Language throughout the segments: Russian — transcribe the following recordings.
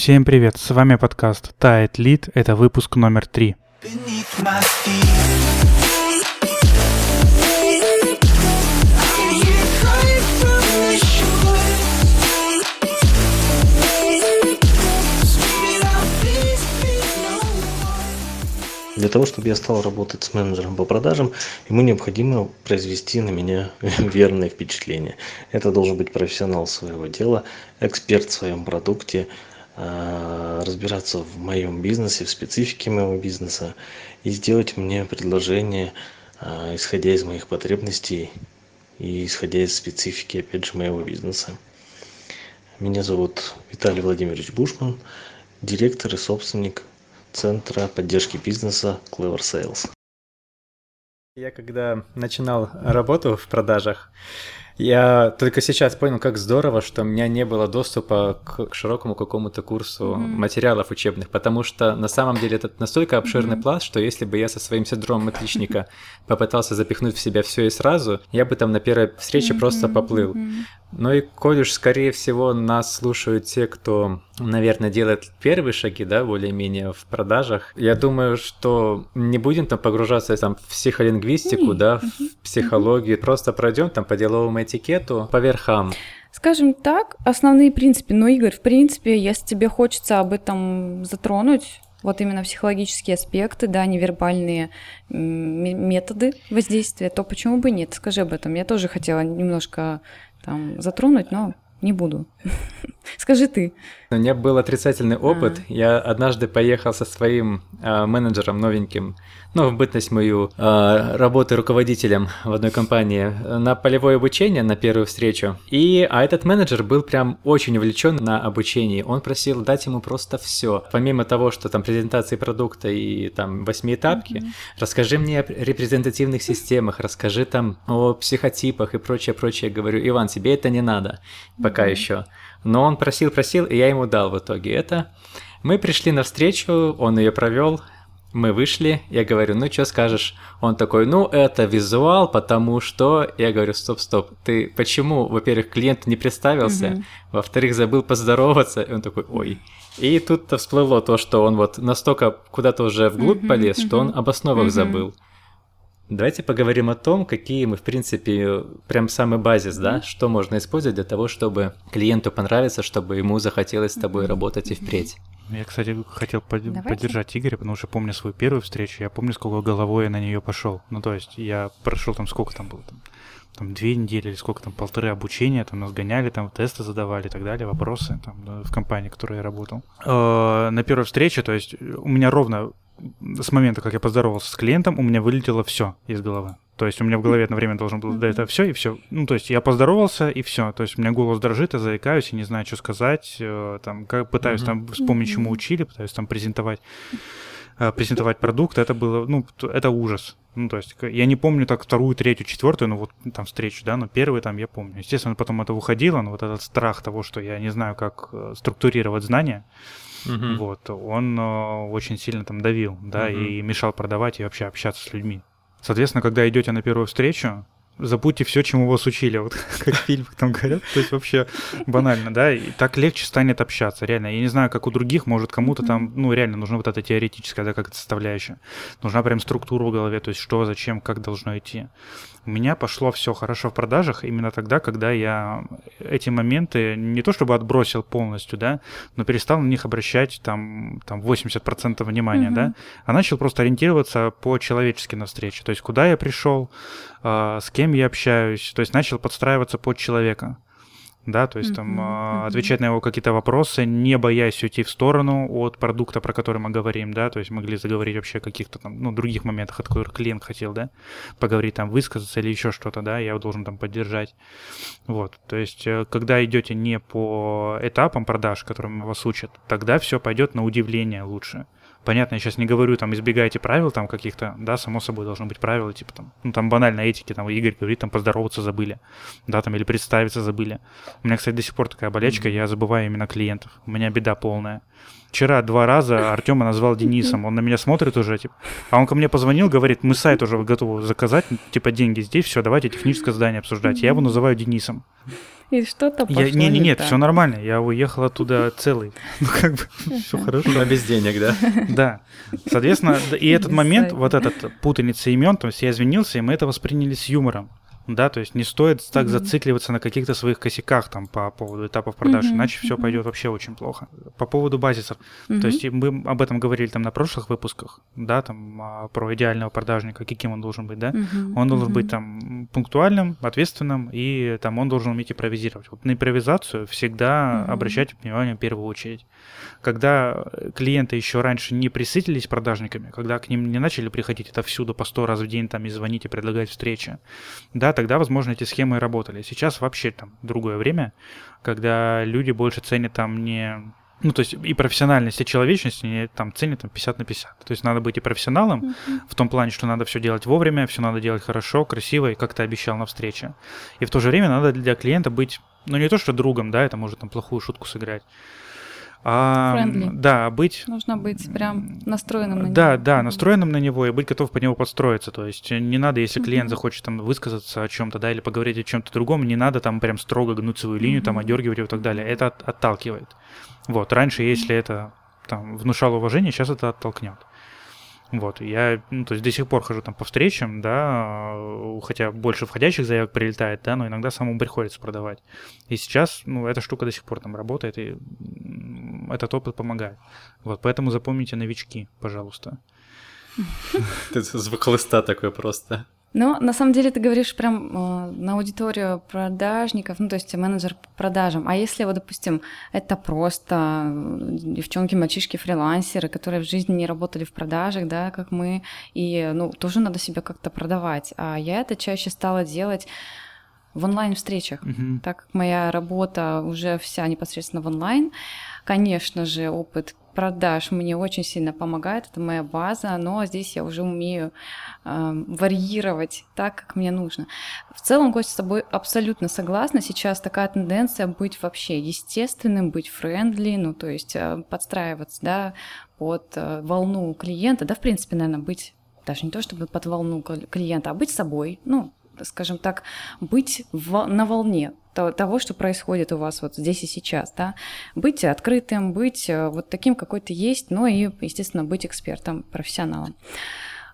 Всем привет, с вами подкаст Тает Лид, это выпуск номер три. Для того, чтобы я стал работать с менеджером по продажам, ему необходимо произвести на меня верное впечатление. Это должен быть профессионал своего дела, эксперт в своем продукте, разбираться в моем бизнесе, в специфике моего бизнеса и сделать мне предложение, а, исходя из моих потребностей и исходя из специфики, опять же, моего бизнеса. Меня зовут Виталий Владимирович Бушман, директор и собственник центра поддержки бизнеса Clever Sales. Я когда начинал работу в продажах, я только сейчас понял, как здорово, что у меня не было доступа к широкому какому-то курсу mm-hmm. материалов учебных, потому что на самом деле это настолько обширный mm-hmm. пласт, что если бы я со своим синдромом отличника попытался запихнуть в себя все и сразу, я бы там на первой встрече mm-hmm. просто поплыл. Mm-hmm. Ну и коль уж, скорее всего, нас слушают те, кто, наверное, делает первые шаги, да, более-менее в продажах, я думаю, что не будем там погружаться там, в психолингвистику, да, в психологию, просто пройдем там по деловому этикету по верхам. Скажем так, основные принципы. Но, Игорь, в принципе, если тебе хочется об этом затронуть, вот именно психологические аспекты, да, невербальные методы воздействия, то почему бы нет? Скажи об этом. Я тоже хотела немножко там затронуть, но не буду. Скажи ты. У меня был отрицательный опыт. А. Я однажды поехал со своим э, менеджером новеньким, ну, в бытность мою э, работы руководителем в одной компании, на полевое обучение, на первую встречу. И, а этот менеджер был прям очень увлечен на обучении. Он просил дать ему просто все. Помимо того, что там презентации продукта и там восьмиэтапки, mm-hmm. расскажи мне о репрезентативных системах, расскажи там о психотипах и прочее, прочее. Говорю, Иван, тебе это не надо пока mm-hmm. еще. Но он просил, просил, и я ему дал в итоге это. Мы пришли на встречу, он ее провел, мы вышли, я говорю, ну что скажешь? Он такой, ну это визуал, потому что... Я говорю, стоп, стоп, ты почему, во-первых, клиент не представился, mm-hmm. во-вторых, забыл поздороваться, и он такой, ой. И тут-то всплыло то, что он вот настолько куда-то уже вглубь mm-hmm, полез, mm-hmm. что он об основах mm-hmm. забыл. Давайте поговорим о том, какие мы, в принципе, прям самый базис, да, что можно использовать для того, чтобы клиенту понравиться, чтобы ему захотелось с тобой работать и впредь. Я, кстати, хотел под... поддержать Игоря, потому что помню свою первую встречу, я помню, сколько головой я на нее пошел. Ну, то есть я прошел там, сколько там было, там, там две недели или сколько там, полторы обучения, там нас гоняли, там тесты задавали и так далее, вопросы там в компании, в которой я работал. Э, на первой встрече, то есть у меня ровно с момента, как я поздоровался с клиентом, у меня вылетело все из головы. То есть у меня в голове одно время должен был, да, это все и все. Ну, то есть я поздоровался и все. То есть у меня голос дрожит, я заикаюсь, и не знаю, что сказать. Э, там, как, пытаюсь там вспомнить, чему учили, пытаюсь там презентовать э, презентовать продукт, это было, ну, это ужас. Ну, то есть я не помню так вторую, третью, четвертую, ну, вот там встречу, да, но первый там я помню. Естественно, потом это уходило, но вот этот страх того, что я не знаю, как э, структурировать знания, угу. вот, он э, очень сильно там давил, да, угу. и мешал продавать и вообще общаться с людьми. Соответственно, когда идете на первую встречу, забудьте все, чему вас учили, вот как в фильмах там говорят, то есть вообще банально, да, и так легче станет общаться, реально. Я не знаю, как у других, может, кому-то там, ну, реально нужна вот эта теоретическая, да, как составляющая. Нужна прям структура в голове, то есть что, зачем, как должно идти. У меня пошло все хорошо в продажах именно тогда, когда я эти моменты не то чтобы отбросил полностью, да, но перестал на них обращать там, там 80% внимания, mm-hmm. да, а начал просто ориентироваться по-человечески на встречу. То есть куда я пришел, э, с кем я общаюсь, то есть начал подстраиваться под человека да, то есть там mm-hmm. отвечать на его какие-то вопросы, не боясь уйти в сторону от продукта, про который мы говорим, да, то есть могли заговорить вообще о каких-то там, ну, других моментах, от которых клиент хотел, да, поговорить там, высказаться или еще что-то, да, я должен там поддержать, вот, то есть э, когда идете не по этапам продаж, которым вас учат, тогда все пойдет на удивление лучше, Понятно, я сейчас не говорю, там, избегайте правил там каких-то, да, само собой должны быть правила, типа там, ну, там банально этики, там, Игорь говорит, там, поздороваться забыли, да, там, или представиться забыли. У меня, кстати, до сих пор такая болечка, mm-hmm. я забываю именно клиентов, у меня беда полная. Вчера два раза Артема назвал Денисом, он на меня смотрит уже, типа, а он ко мне позвонил, говорит, мы сайт уже готовы заказать, типа, деньги здесь, все, давайте техническое задание обсуждать. Я его называю Денисом. И что-то пошло я, не, не, Нет, все нормально, я уехал оттуда целый. Ну, как бы, все хорошо. А без денег, да? Да. Соответственно, и этот момент, вот этот путаница имен, то есть я извинился, и мы это восприняли с юмором да, то есть не стоит так mm-hmm. зацикливаться на каких-то своих косяках там по поводу этапов продаж, mm-hmm. иначе все пойдет вообще очень плохо. По поводу базисов, mm-hmm. то есть мы об этом говорили там на прошлых выпусках, да, там а, про идеального продажника, каким он должен быть, да, mm-hmm. он должен mm-hmm. быть там пунктуальным, ответственным и там он должен уметь импровизировать. Вот на импровизацию всегда mm-hmm. обращать внимание в первую очередь. Когда клиенты еще раньше не присытились продажниками, когда к ним не начали приходить это всюду по сто раз в день там и звонить и предлагать встречи, да, тогда, возможно, эти схемы работали. Сейчас вообще там другое время, когда люди больше ценят там не ну, то есть и профессиональность, и человечность они там ценят там 50 на 50. То есть надо быть и профессионалом mm-hmm. в том плане, что надо все делать вовремя, все надо делать хорошо, красиво, и как ты обещал на встрече. И в то же время надо для клиента быть, ну, не то что другом, да, это может там плохую шутку сыграть, а, Да, быть... Нужно быть прям настроенным на него. Да, да, настроенным на него и быть готов под него подстроиться. То есть не надо, если клиент mm-hmm. захочет там высказаться о чем-то, да, или поговорить о чем-то другом, не надо там прям строго гнуть свою линию, mm-hmm. там, одергивать его и так далее. Это от, отталкивает. Вот, раньше, если это там внушало уважение, сейчас это оттолкнет. Вот, я, ну, то есть до сих пор хожу там по встречам, да, хотя больше входящих заявок прилетает, да, но иногда самому приходится продавать. И сейчас, ну, эта штука до сих пор там работает, и этот опыт помогает. Вот, поэтому запомните новички, пожалуйста. Это звук листа такой просто. Но на самом деле ты говоришь прям э, на аудиторию продажников, ну то есть менеджер по продажам. А если вот, допустим, это просто э, девчонки, мальчишки, фрилансеры, которые в жизни не работали в продажах, да, как мы, и ну тоже надо себя как-то продавать. А я это чаще стала делать в онлайн-встречах, mm-hmm. так как моя работа уже вся непосредственно в онлайн. Конечно же, опыт продаж мне очень сильно помогает, это моя база, но здесь я уже умею э, варьировать так, как мне нужно. В целом, Костя, с тобой абсолютно согласна. Сейчас такая тенденция быть вообще естественным, быть френдли, ну, то есть э, подстраиваться, да, под э, волну клиента, да, в принципе, наверное, быть даже не то чтобы под волну клиента, а быть собой, ну, скажем так, быть в, на волне того, что происходит у вас вот здесь и сейчас, да, быть открытым, быть э, вот таким, какой ты есть, но и, естественно, быть экспертом, профессионалом.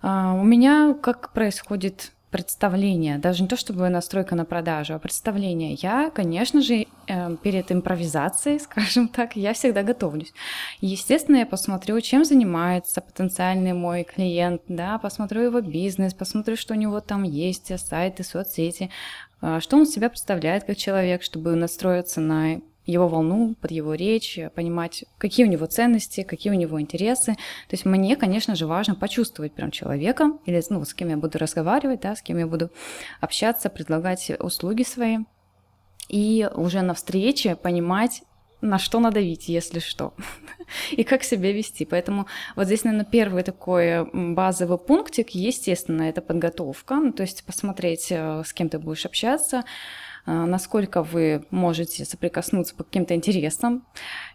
А, у меня как происходит представление, даже не то чтобы настройка на продажу, а представление. Я, конечно же, э, перед импровизацией, скажем так, я всегда готовлюсь. Естественно, я посмотрю, чем занимается потенциальный мой клиент, да, посмотрю его бизнес, посмотрю, что у него там есть, сайты, соцсети, а, что он себя представляет как человек, чтобы настроиться на его волну, под его речь, понимать, какие у него ценности, какие у него интересы. То есть мне, конечно же, важно почувствовать прям человека, или ну, с кем я буду разговаривать, да, с кем я буду общаться, предлагать услуги свои. И уже на встрече понимать, на что надавить, если что, и как себя вести. Поэтому вот здесь, наверное, первый такой базовый пунктик, естественно, это подготовка, ну, то есть посмотреть, э, с кем ты будешь общаться, насколько вы можете соприкоснуться по каким-то интересам,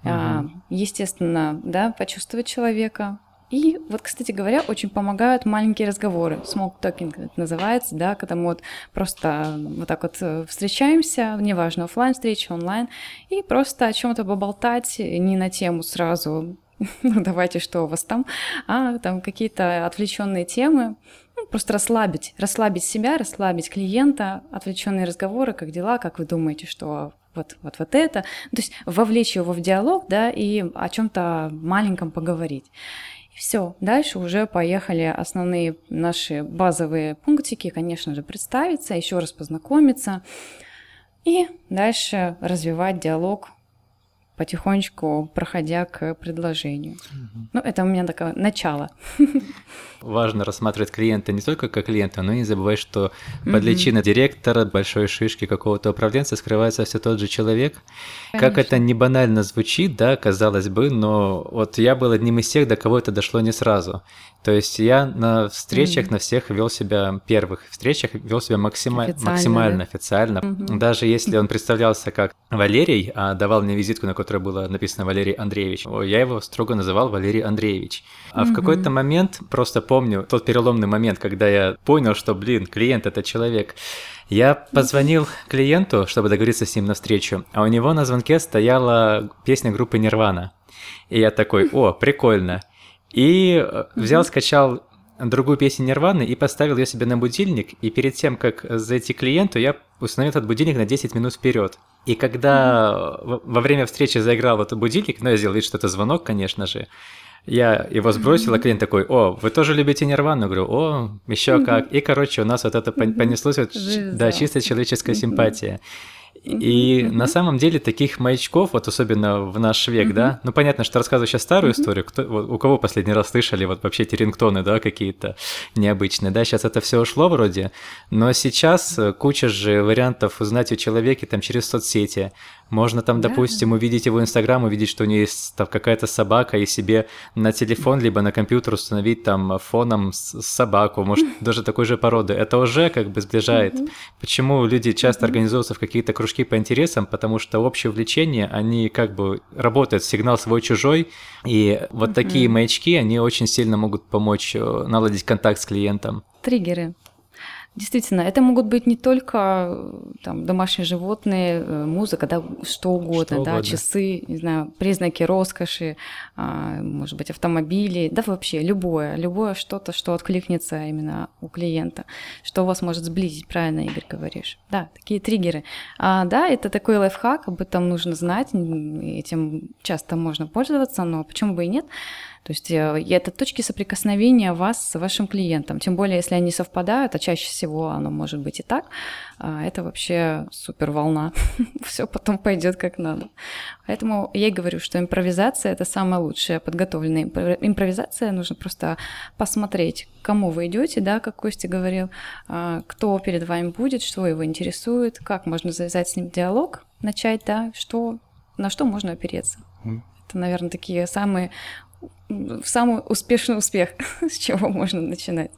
угу. естественно, да, почувствовать человека. И вот, кстати говоря, очень помогают маленькие разговоры. Smoke talking это называется, да, когда мы вот просто вот так вот э, встречаемся, неважно, офлайн встреча, онлайн, и просто о чем-то поболтать, не на тему сразу ну, давайте, что у вас там, а там какие-то отвлеченные темы, ну, просто расслабить, расслабить себя, расслабить клиента, отвлеченные разговоры, как дела, как вы думаете, что вот, вот, вот это. То есть вовлечь его в диалог, да, и о чем-то маленьком поговорить. И все, дальше уже поехали основные наши базовые пунктики, конечно же, представиться, еще раз познакомиться, и дальше развивать диалог потихонечку проходя к предложению. Угу. Ну, это у меня такое начало. Важно рассматривать клиента не только как клиента, но и не забывать, что угу. под личиной директора, большой шишки какого-то управленца скрывается все тот же человек. Конечно. Как это не банально звучит, да, казалось бы, но вот я был одним из тех, до кого это дошло не сразу. То есть я на встречах, mm на всех вел себя, первых встречах вел себя максима- официально, максимально да? официально. mm Даже если он представлялся как Валерий, а давал мне визитку на которой было написано Валерий Андреевич. Я его строго называл Валерий Андреевич. А в какой-то момент, просто помню тот переломный момент, когда я понял, что, блин, клиент это человек. Я позвонил клиенту, чтобы договориться с ним на встречу, а у него на звонке стояла песня группы Нирвана. И я такой, о, прикольно. И э, взял, скачал другую песню Нирваны и поставил ее себе на будильник. И перед тем, как зайти к клиенту, я установил этот будильник на 10 минут вперед. И когда во время встречи заиграл этот будильник, ну, я сделал вид, что это звонок, конечно же, я его сбросил, а клиент такой, о, вы тоже любите Нирвану? Говорю, о, еще как. И, короче, у нас вот это понеслось, вот, да, чисто человеческая симпатия. И на самом деле таких маячков, вот особенно в наш век, да, ну понятно, что рассказываю сейчас старую историю, кто, вот, у кого последний раз слышали вот вообще эти рингтоны, да, какие-то необычные, да, сейчас это все ушло вроде, но сейчас куча же вариантов узнать о человеке там через соцсети, можно там, да. допустим, увидеть его Инстаграм, увидеть, что у нее есть там какая-то собака, и себе на телефон либо на компьютер установить там фоном собаку, может, даже такой же породы. Это уже как бы сближает. Почему люди часто организуются в какие-то кружки по интересам? Потому что общее увлечение, они как бы работают, сигнал свой-чужой, и вот такие маячки, они очень сильно могут помочь э, наладить контакт с клиентом. Триггеры. Действительно, это могут быть не только там, домашние животные, э, музыка, да, что угодно, что да, угодно. часы, не знаю, признаки роскоши, а, может быть, автомобили, да вообще любое, любое что-то, что откликнется именно у клиента, что вас может сблизить, правильно, Игорь, говоришь. Да, такие триггеры. А, да, это такой лайфхак, об этом нужно знать, этим часто можно пользоваться, но почему бы и нет? То есть э, это точки соприкосновения вас с вашим клиентом. Тем более, если они совпадают, а чаще всего оно может быть и так, а, это вообще супер волна. Все потом пойдет как надо. Поэтому я и говорю, что импровизация это самая лучшая подготовленная импровизация. Нужно просто посмотреть, к кому вы идете, да, как Костя говорил, а, кто перед вами будет, что его интересует, как можно завязать с ним диалог, начать, да, что, на что можно опереться. Это, наверное, такие самые самый успешный успех, с чего можно начинать.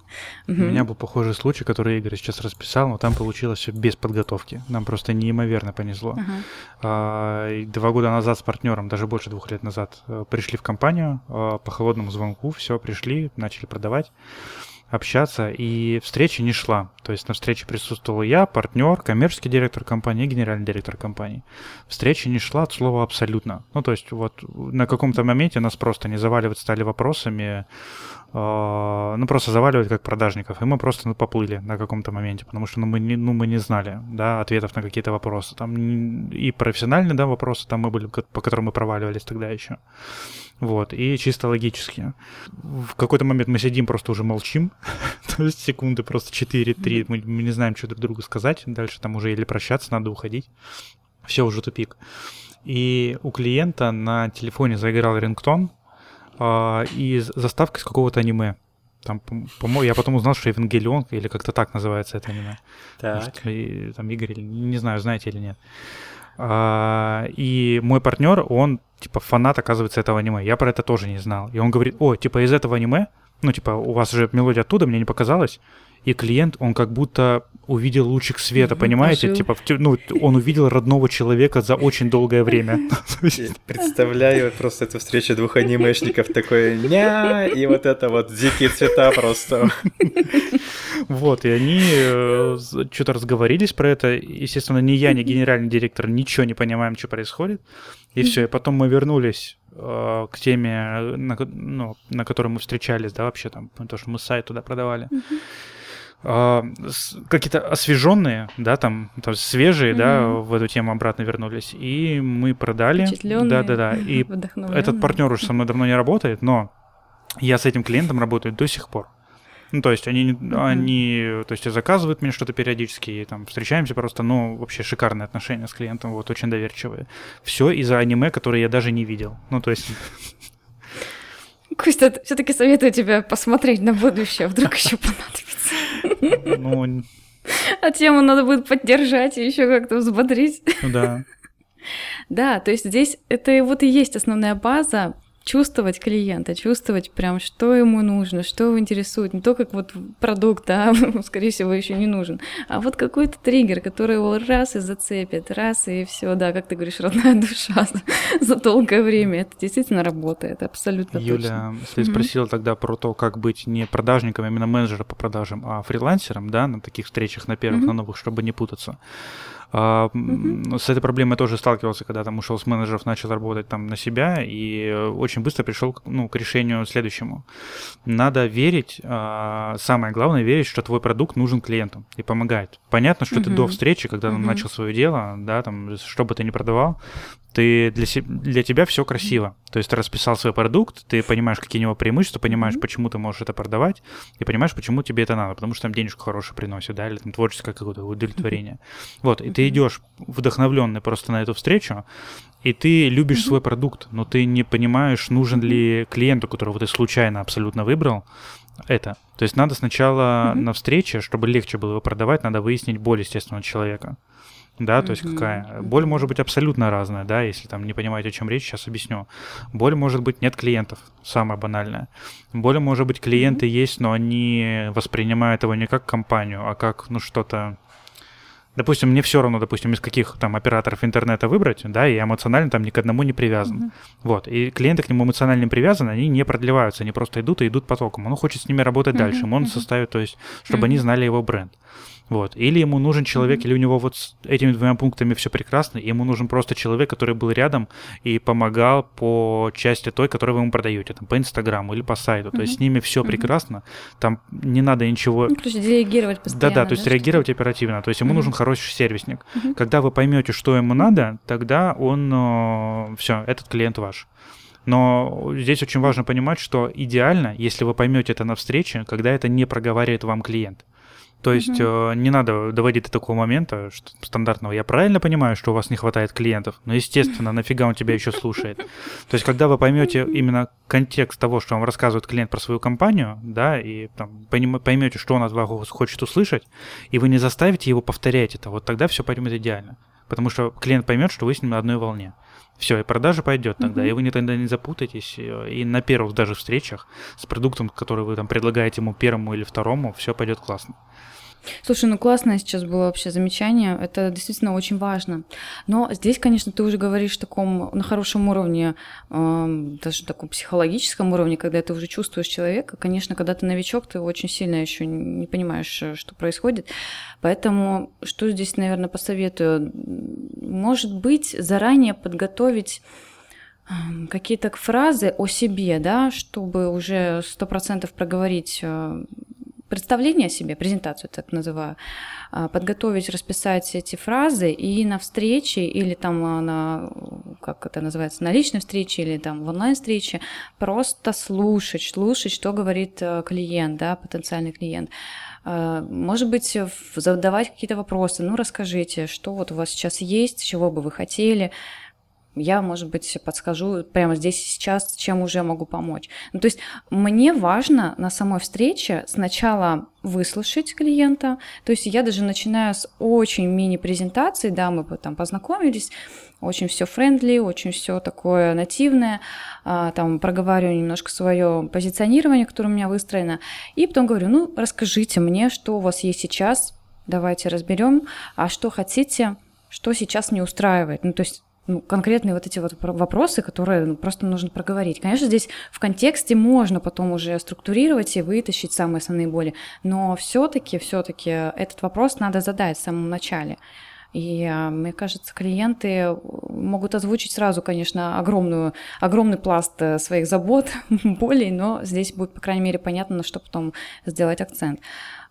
У меня был похожий случай, который Игорь сейчас расписал, но там получилось все без подготовки. Нам просто неимоверно понесло. А, два года назад с партнером, даже больше двух лет назад, э, пришли в компанию а, по холодному звонку, все, пришли, начали продавать общаться, и встреча не шла. То есть на встрече присутствовал я, партнер, коммерческий директор компании, генеральный директор компании. Встреча не шла от слова абсолютно. Ну, то есть вот на каком-то моменте нас просто не заваливать стали вопросами, э, ну, просто заваливать как продажников, и мы просто ну, поплыли на каком-то моменте, потому что ну, мы, не, ну, мы не знали, да, ответов на какие-то вопросы. Там и профессиональные, да, вопросы там мы были, по которым мы проваливались тогда еще. Вот, и чисто логически. В какой-то момент мы сидим, просто уже молчим. То есть секунды просто 4-3, мы, мы не знаем, что друг другу сказать. Дальше там уже или прощаться, надо уходить. Все, уже тупик. И у клиента на телефоне заиграл рингтон э, и заставка из какого-то аниме. Там, по-моему, я потом узнал, что Евангелион, или как-то так называется это аниме. Так. Может, там Игорь, не знаю, знаете или нет. А, и мой партнер, он типа фанат, оказывается, этого аниме. Я про это тоже не знал. И он говорит, о, типа из этого аниме, ну типа у вас же мелодия оттуда, мне не показалось. И клиент, он как будто увидел лучик света, понимаете? Пожил. Типа, ну, он увидел родного человека за очень долгое время. Представляю просто эту встречу двух анимешников, такой ня, и вот это вот дикие цвета просто. Вот, и они э, что-то разговорились про это. Естественно, ни я, ни генеральный директор ничего не понимаем, что происходит. И все, и потом мы вернулись э, к теме, на, ну, на которой мы встречались, да, вообще там, то, что мы сайт туда продавали. Uh, какие-то освеженные, да, там, там свежие, mm-hmm. да, в эту тему обратно вернулись. И мы продали. Да, да, да. И этот партнер уже со мной давно не работает, но я с этим клиентом работаю до сих пор. Ну, то есть они, mm-hmm. они то есть заказывают мне что-то периодически, и там встречаемся просто, ну, вообще шикарные отношения с клиентом, вот, очень доверчивые. Все из-за аниме, которые я даже не видел. Ну, то есть... Костя, все-таки советую тебе посмотреть на будущее, вдруг еще понадобится. Ну, а тему надо будет поддержать и еще как-то взбодрить. Ну да. Да, то есть здесь это вот и есть основная база чувствовать клиента, чувствовать прям, что ему нужно, что его интересует. Не то, как вот продукт, да, скорее всего, еще не нужен, а вот какой-то триггер, который его раз и зацепит, раз и все, да, как ты говоришь, родная душа за, долгое время. Это действительно работает, абсолютно Юля, точно. ты спросила тогда про то, как быть не продажником, а именно менеджером по продажам, а фрилансером, да, на таких встречах, на первых, на новых, чтобы не путаться. А, mm-hmm. С этой проблемой тоже сталкивался, когда там ушел с менеджеров, начал работать там на себя, и очень быстро пришел ну, к решению следующему. Надо верить, а, самое главное, верить, что твой продукт нужен клиенту и помогает. Понятно, что mm-hmm. ты до встречи, когда mm-hmm. начал свое дело, да, там, что бы ты ни продавал, ты для, се- для тебя все красиво. То есть ты расписал свой продукт, ты понимаешь, какие у него преимущества, понимаешь, почему ты можешь это продавать, и понимаешь, почему тебе это надо, потому что там денежку хорошую приносит, да, или там творческое какое-то удовлетворение. Вот, и ты идешь вдохновленный просто на эту встречу, и ты любишь свой продукт, но ты не понимаешь, нужен ли клиенту, которого ты случайно абсолютно выбрал, это. То есть надо сначала на встрече, чтобы легче было его продавать, надо выяснить боль, естественно, человека да, то есть какая. Боль может быть абсолютно разная, да, если там не понимаете, о чем речь, сейчас объясню. Боль может быть нет клиентов, самое банальное. Боль может быть клиенты есть, но они воспринимают его не как компанию, а как, ну, что-то Допустим, мне все равно, допустим, из каких там операторов интернета выбрать, да, и эмоционально там ни к одному не привязан. Mm-hmm. Вот. И клиенты к нему эмоционально привязаны, они не продлеваются, они просто идут и идут потоком. Он хочет с ними работать mm-hmm. дальше. Он mm-hmm. составит, то есть, чтобы mm-hmm. они знали его бренд. Вот. Или ему нужен человек, mm-hmm. или у него вот с этими двумя пунктами все прекрасно, и ему нужен просто человек, который был рядом и помогал по части той, которую вы ему продаете, там, по Инстаграму или по сайту. Mm-hmm. То есть с ними все mm-hmm. прекрасно, там не надо ничего... Ну, то есть реагировать постоянно. Да-да, то есть да, реагировать что-то? оперативно. То есть ему mm-hmm. нужен хороший сервисник. Mm-hmm. Когда вы поймете, что ему надо, тогда он... Э, все, этот клиент ваш. Но здесь очень важно понимать, что идеально, если вы поймете это на встрече, когда это не проговаривает вам клиент. То есть mm-hmm. не надо доводить до такого момента что, стандартного. Я правильно понимаю, что у вас не хватает клиентов, но естественно, нафига он тебя еще слушает. То есть, когда вы поймете именно контекст того, что вам рассказывает клиент про свою компанию, да, и там, поймете, что он от вас хочет услышать, и вы не заставите его повторять это, вот тогда все пойдет идеально. Потому что клиент поймет, что вы с ним на одной волне. Все, и продажа пойдет тогда, mm-hmm. и вы не, тогда не запутаетесь. И на первых даже встречах с продуктом, который вы там предлагаете ему первому или второму, все пойдет классно. Слушай, ну классное сейчас было вообще замечание, это действительно очень важно. Но здесь, конечно, ты уже говоришь таком, на хорошем уровне, э, даже таком психологическом уровне, когда ты уже чувствуешь человека. Конечно, когда ты новичок, ты очень сильно еще не понимаешь, э, что происходит. Поэтому что здесь, наверное, посоветую? Может быть, заранее подготовить какие-то фразы о себе, да, чтобы уже сто процентов проговорить э, представление о себе, презентацию так называю, а, подготовить, расписать эти фразы и на встрече или там а, на, как это называется, на личной встрече или там в онлайн-встрече просто слушать, слушать, что говорит э, клиент, да, потенциальный клиент. А, может быть, задавать какие-то вопросы, ну расскажите, что вот у вас сейчас есть, чего бы вы хотели, я, может быть, подскажу прямо здесь и сейчас, чем уже могу помочь. Ну, то есть мне важно на самой встрече сначала выслушать клиента, то есть я даже начинаю с очень мини-презентации, да, мы там познакомились, очень все френдли, очень все такое нативное, а, там проговариваю немножко свое позиционирование, которое у меня выстроено, и потом говорю, ну, расскажите мне, что у вас есть сейчас, давайте разберем, а что хотите, что сейчас не устраивает. Ну, то есть ну, конкретные вот эти вот вопросы, которые ну, просто нужно проговорить. Конечно, здесь в контексте можно потом уже структурировать и вытащить самые основные боли, но все-таки, все-таки этот вопрос надо задать в самом начале. И а, мне кажется, клиенты могут озвучить сразу, конечно, огромную, огромный пласт э, своих забот, болей, но здесь будет, по крайней мере, понятно, на что потом сделать акцент.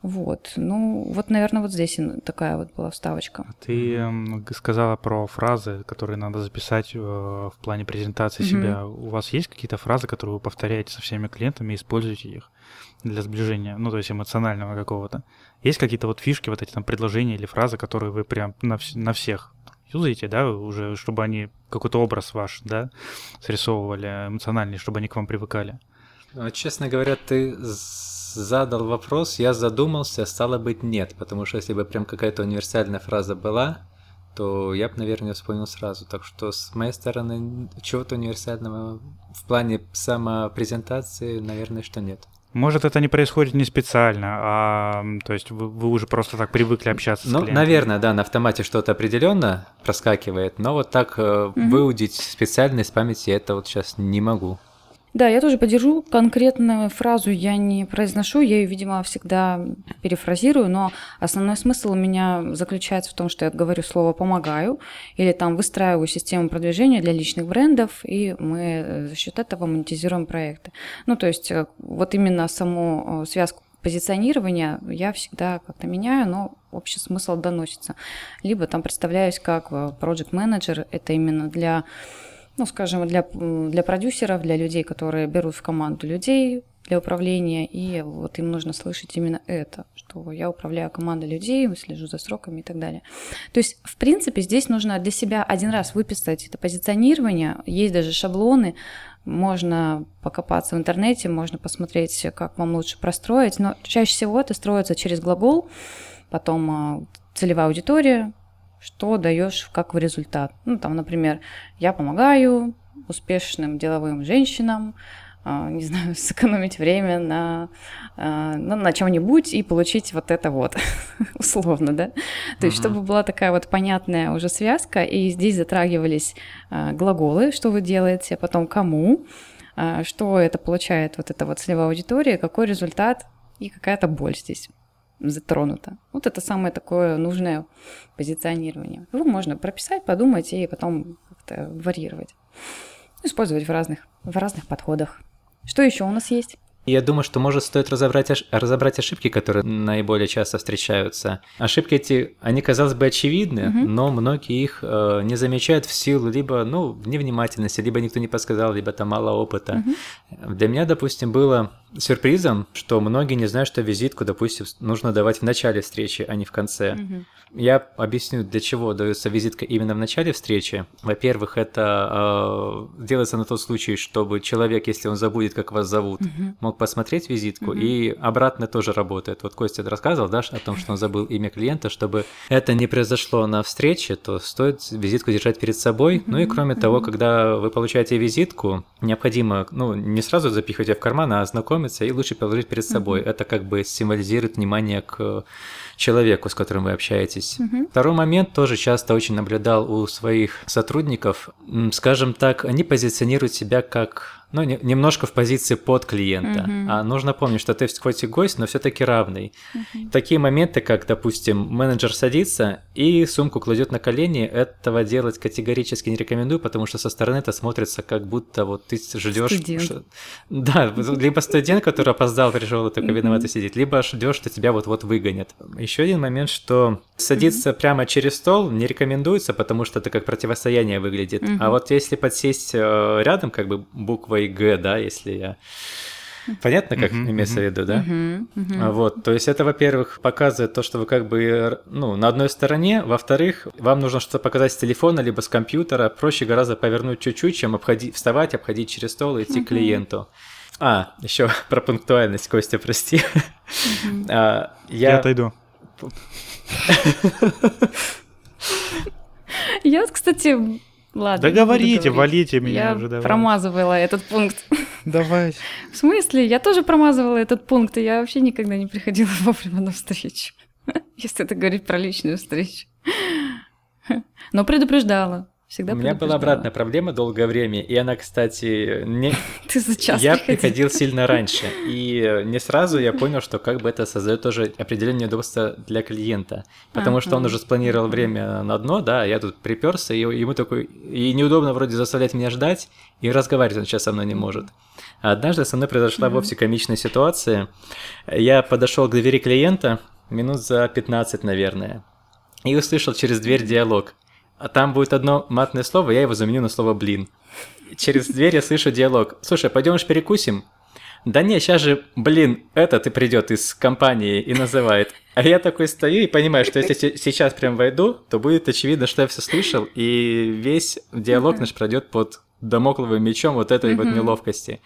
Вот. Ну, вот, наверное, вот здесь такая вот была вставочка. Ты сказала про фразы, которые надо записать э, в плане презентации mm-hmm. себя. У вас есть какие-то фразы, которые вы повторяете со всеми клиентами и используете их для сближения, ну, то есть эмоционального какого-то? Есть какие-то вот фишки, вот эти там предложения или фразы, которые вы прям на, вс- на всех юзаете, да, уже, чтобы они какой-то образ ваш, да, срисовывали эмоциональный, чтобы они к вам привыкали? Ну, честно говоря, ты задал вопрос, я задумался, стало быть нет, потому что если бы прям какая-то универсальная фраза была, то я бы, наверное, вспомнил сразу. Так что с моей стороны чего-то универсального в плане самопрезентации, наверное, что нет. Может, это не происходит не специально, а то есть вы, вы уже просто так привыкли общаться ну, с клиентом? наверное, да, на автомате что-то определенно проскакивает, но вот так угу. выудить специально из памяти это вот сейчас не могу. Да, я тоже поддержу. Конкретную фразу я не произношу, я ее, видимо, всегда перефразирую, но основной смысл у меня заключается в том, что я говорю слово «помогаю» или там выстраиваю систему продвижения для личных брендов, и мы э, за счет этого монетизируем проекты. Ну, то есть э, вот именно саму э, связку позиционирования я всегда как-то меняю, но общий смысл доносится. Либо там представляюсь как project менеджер это именно для ну, скажем, для, для продюсеров, для людей, которые берут в команду людей для управления, и вот им нужно слышать именно это, что я управляю командой людей, слежу за сроками и так далее. То есть, в принципе, здесь нужно для себя один раз выписать это позиционирование, есть даже шаблоны, можно покопаться в интернете, можно посмотреть, как вам лучше простроить, но чаще всего это строится через глагол, потом а, целевая аудитория, что даешь как в результат. Ну, там, например, я помогаю успешным деловым женщинам, а, не знаю, сэкономить время на, а, ну, на чем-нибудь и получить вот это вот, условно, да. То есть, чтобы была такая вот понятная уже связка, и здесь затрагивались а, глаголы, что вы делаете, потом кому, что это получает вот эта вот целевая аудитория, какой результат и какая-то боль здесь затронуто. Вот это самое такое нужное позиционирование. Его можно прописать, подумать и потом как-то варьировать. Использовать в разных, в разных подходах. Что еще у нас есть? Я думаю, что может стоит разобрать, разобрать ошибки, которые наиболее часто встречаются. Ошибки эти, они, казалось бы, очевидны, угу. но многие их э, не замечают в силу либо ну, невнимательности, либо никто не подсказал, либо там мало опыта. Угу. Для меня, допустим, было сюрпризом, что многие не знают, что визитку, допустим, нужно давать в начале встречи, а не в конце. Угу. Я объясню, для чего дается визитка именно в начале встречи. Во-первых, это э, делается на тот случай, чтобы человек, если он забудет, как вас зовут, угу. Мог посмотреть визитку, угу. и обратно тоже работает. Вот Костя рассказывал, да, о том, что он забыл имя клиента, чтобы это не произошло на встрече, то стоит визитку держать перед собой. Угу. Ну и кроме угу. того, когда вы получаете визитку, необходимо, ну, не сразу запихивать ее в карман, а ознакомиться и лучше положить перед собой. Угу. Это как бы символизирует внимание к человеку, с которым вы общаетесь. Угу. Второй момент тоже часто очень наблюдал у своих сотрудников. Скажем так, они позиционируют себя как ну, не, немножко в позиции под клиента. Uh-huh. А нужно помнить, что ты хоть и гость, но все-таки равный. Uh-huh. Такие моменты, как, допустим, менеджер садится и сумку кладет на колени, этого делать категорически не рекомендую, потому что со стороны это смотрится, как будто вот ты ждешь. Что... Да, либо студент, который опоздал, пришел и только виновато сидит, либо ждешь, что тебя вот-вот выгонят. Еще один момент, что садиться uh-huh. прямо через стол не рекомендуется, потому что это как противостояние выглядит. Uh-huh. А вот если подсесть э, рядом, как бы буквой буквой Г, да, если я... Понятно, как uh-huh, имеется uh-huh. в виду, да? Uh-huh, uh-huh. Вот, то есть это, во-первых, показывает то, что вы как бы, ну, на одной стороне, во-вторых, вам нужно что-то показать с телефона, либо с компьютера, проще гораздо повернуть чуть-чуть, чем обходить, вставать, обходить через стол и идти uh-huh. к клиенту. А, еще про пунктуальность, Костя, прости. Uh-huh. а, я... я отойду. Я вот, кстати, Ладно. Да говорите, валите меня я уже, давай. промазывала этот пункт. Давай. В смысле? Я тоже промазывала этот пункт, и я вообще никогда не приходила вовремя на встречу. Если это говорить про личную встречу. Но предупреждала. Всегда У меня была обратная проблема долгое время, и она, кстати, не... Ты за час Я приходил. приходил сильно раньше, и не сразу я понял, что как бы это создает тоже определенное удобство для клиента, потому а, что он уже спланировал время на дно, да, я тут приперся, и ему такой... И неудобно вроде заставлять меня ждать, и разговаривать он сейчас со мной не может. А однажды со мной произошла mm-hmm. вовсе комичная ситуация. Я подошел к двери клиента минут за 15, наверное, и услышал через дверь диалог – а там будет одно матное слово, я его заменю на слово «блин». Через дверь я слышу диалог. «Слушай, пойдем перекусим?» Да не, сейчас же, блин, этот и придет из компании и называет. А я такой стою и понимаю, что если сейчас прям войду, то будет очевидно, что я все слышал, и весь диалог наш пройдет под домокловым мечом вот этой вот неловкости.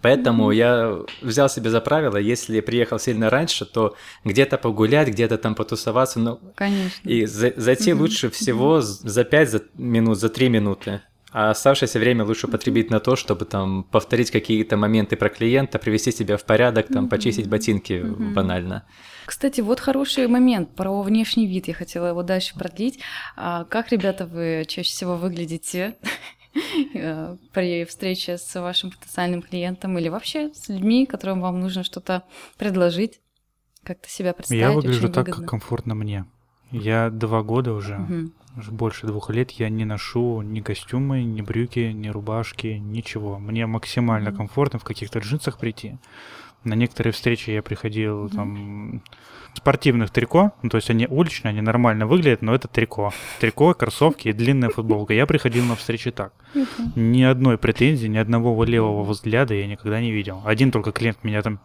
Поэтому mm-hmm. я взял себе за правило, если приехал сильно раньше, то где-то погулять, где-то там потусоваться. Ну, Конечно. И за, зайти mm-hmm. лучше всего mm-hmm. за 5 за минут, за 3 минуты. А оставшееся время лучше потребить на то, чтобы там повторить какие-то моменты про клиента, привести себя в порядок, там, почистить ботинки mm-hmm. банально. Кстати, вот хороший момент про внешний вид. Я хотела его дальше продлить. А как, ребята, вы чаще всего выглядите? Э, при встрече с вашим потенциальным клиентом или вообще с людьми, которым вам нужно что-то предложить, как-то себя представить. Я выгляжу так, выгодно. как комфортно мне. Я два года уже, угу. больше двух лет, я не ношу ни костюмы, ни брюки, ни рубашки, ничего. Мне максимально угу. комфортно в каких-то джинсах прийти. На некоторые встречи я приходил угу. там спортивных трико, ну, то есть они уличные, они нормально выглядят, но это трико. Трико, кроссовки и длинная футболка. Я приходил на встречи так. Ни одной претензии, ни одного левого взгляда я никогда не видел. Один только клиент меня там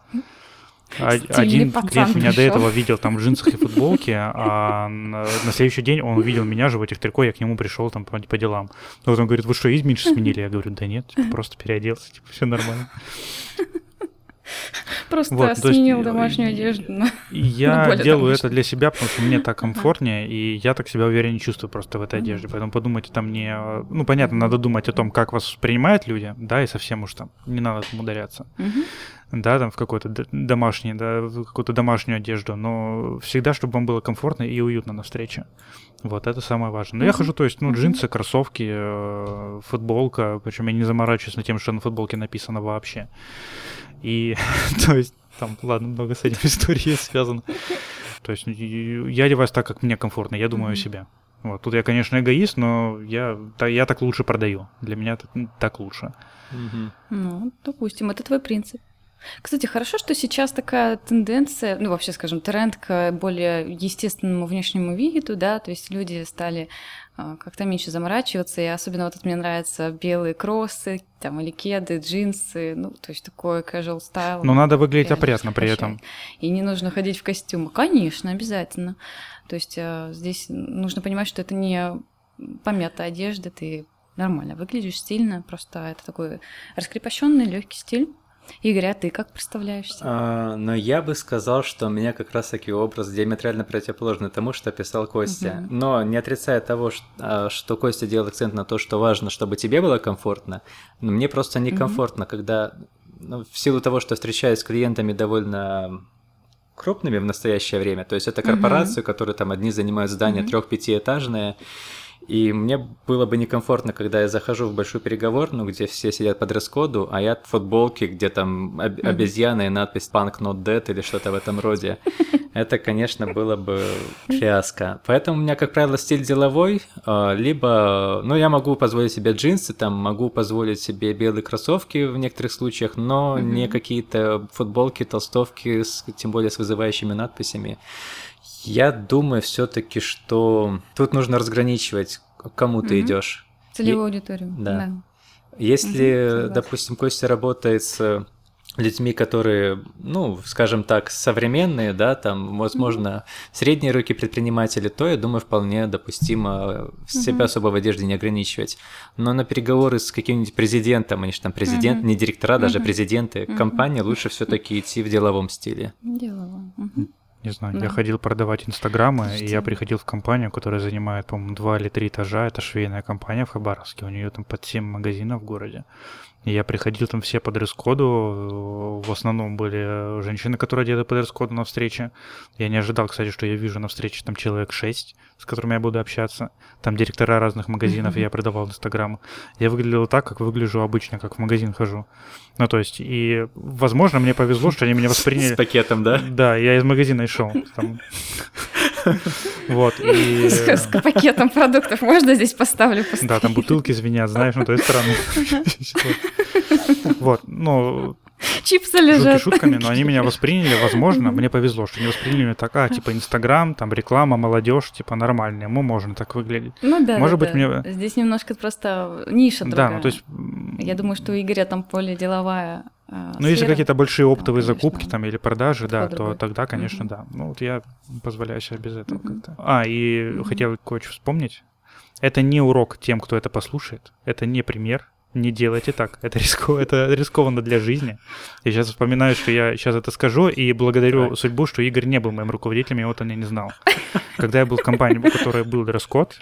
один клиент меня до этого видел там в джинсах и футболке, а на, на следующий день он увидел меня же в этих трико, я к нему пришел там по, по делам. Вот он говорит, вы что, имидж сменили? Я говорю, да нет, типа, просто переоделся, типа, все нормально. Просто вот, сменил есть, домашнюю одежду. На, я на делаю домашнюю. это для себя, потому что мне так комфортнее, и я так себя увереннее чувствую просто в этой одежде. Поэтому подумайте там не... Ну, понятно, надо думать о том, как вас принимают люди, да, и совсем уж там не надо там ударяться. Да, там в какой-то домашний, да, в какую-то домашнюю одежду, но всегда, чтобы вам было комфортно и уютно на встрече. Вот, это самое важное. Но я хожу, то есть, ну, джинсы, кроссовки, э, футболка, причем я не заморачиваюсь на тем, что на футболке написано вообще. И, то есть, там, ладно, много с этим историй связано. То есть, я одеваюсь так, как мне комфортно, я думаю о себе. Вот. Тут я, конечно, эгоист, но я, я так лучше продаю. Для меня так, так лучше. Mm-hmm. Ну, допустим, это твой принцип. Кстати, хорошо, что сейчас такая тенденция, ну вообще, скажем, тренд к более естественному внешнему виду, да, то есть люди стали как-то меньше заморачиваться, и особенно вот мне нравятся белые кроссы, там, или кеды, джинсы, ну, то есть такой casual стайл. Но надо выглядеть опрятно при этом. И не нужно ходить в костюмах. Конечно, обязательно. То есть а, здесь нужно понимать, что это не помятая одежда, ты нормально выглядишь, стильно, просто это такой раскрепощенный легкий стиль. Игорь, а ты как представляешься? А, но я бы сказал, что у меня как раз-таки образ диаметрально противоположный тому, что писал Костя. Угу. Но не отрицая того, что, а, что Костя делал акцент на то, что важно, чтобы тебе было комфортно, но мне просто некомфортно, угу. когда ну, в силу того, что встречаюсь с клиентами довольно крупными в настоящее время, то есть это корпорации, угу. которые там одни занимают здания угу. И мне было бы некомфортно, когда я захожу в большую переговорную, где все сидят по дресс-коду, а я в футболке, где там об- обезьяна и надпись «Punk not dead» или что-то в этом роде. Это, конечно, было бы фиаско. Поэтому у меня, как правило, стиль деловой, а, либо, ну, я могу позволить себе джинсы, там, могу позволить себе белые кроссовки в некоторых случаях, но не какие-то футболки, толстовки, с, тем более с вызывающими надписями. Я думаю все-таки, что тут нужно разграничивать, к кому ты идешь. Целевую И... аудиторию. Да. да. Если, угу, допустим, Костя работает с людьми, которые, ну, скажем так, современные, да, там, возможно, mm средние руки предприниматели, то, я думаю, вполне допустимо себя mm особо в одежде не ограничивать. Но на переговоры с каким-нибудь президентом, они же там президент, mm не директора, даже президенты mm компании, лучше все-таки идти в деловом стиле. Деловом. mm не знаю, да. я ходил продавать инстаграмы, и я приходил в компанию, которая занимает, по-моему, два или три этажа. Это швейная компания в Хабаровске. У нее там под 7 магазинов в городе. И я приходил там все по дресс-коду. В основном были женщины, которые одеты по дресс-коду на встрече. Я не ожидал, кстати, что я вижу на встрече там человек 6, с которыми я буду общаться. Там директора разных магазинов, я продавал инстаграм. Я выглядел так, как выгляжу обычно, как в магазин хожу. Ну, то есть, и, возможно, мне повезло, что они меня восприняли... С пакетом, да? Да, я из магазина и шел. Вот, и... С, пакетом продуктов можно здесь поставлю? Да, там бутылки звенят, знаешь, ну, то есть странно. Вот, ну, Чипсы лежат. Шутки шутками, но они меня восприняли, возможно, мне повезло, что не восприняли меня так, а, типа, Инстаграм, там, реклама, молодежь, типа, нормальная, мы можем так выглядеть. Ну да, Может да, быть, да. мне... Здесь немножко просто ниша другая. Да, ну то есть... Я думаю, что у Игоря там поле деловая Ну, если какие-то большие оптовые ну, закупки там или продажи, да, то тогда, конечно, да. Ну, вот я позволяю себе без этого как-то. А, и хотел кое-что вспомнить. Это не урок тем, кто это послушает. Это не пример не делайте так. Это, рисков... это рискованно для жизни. Я сейчас вспоминаю, что я сейчас это скажу, и благодарю так. судьбу, что Игорь не был моим руководителем, я вот он и не знал. Когда я был в компании, у которой был дресс-код,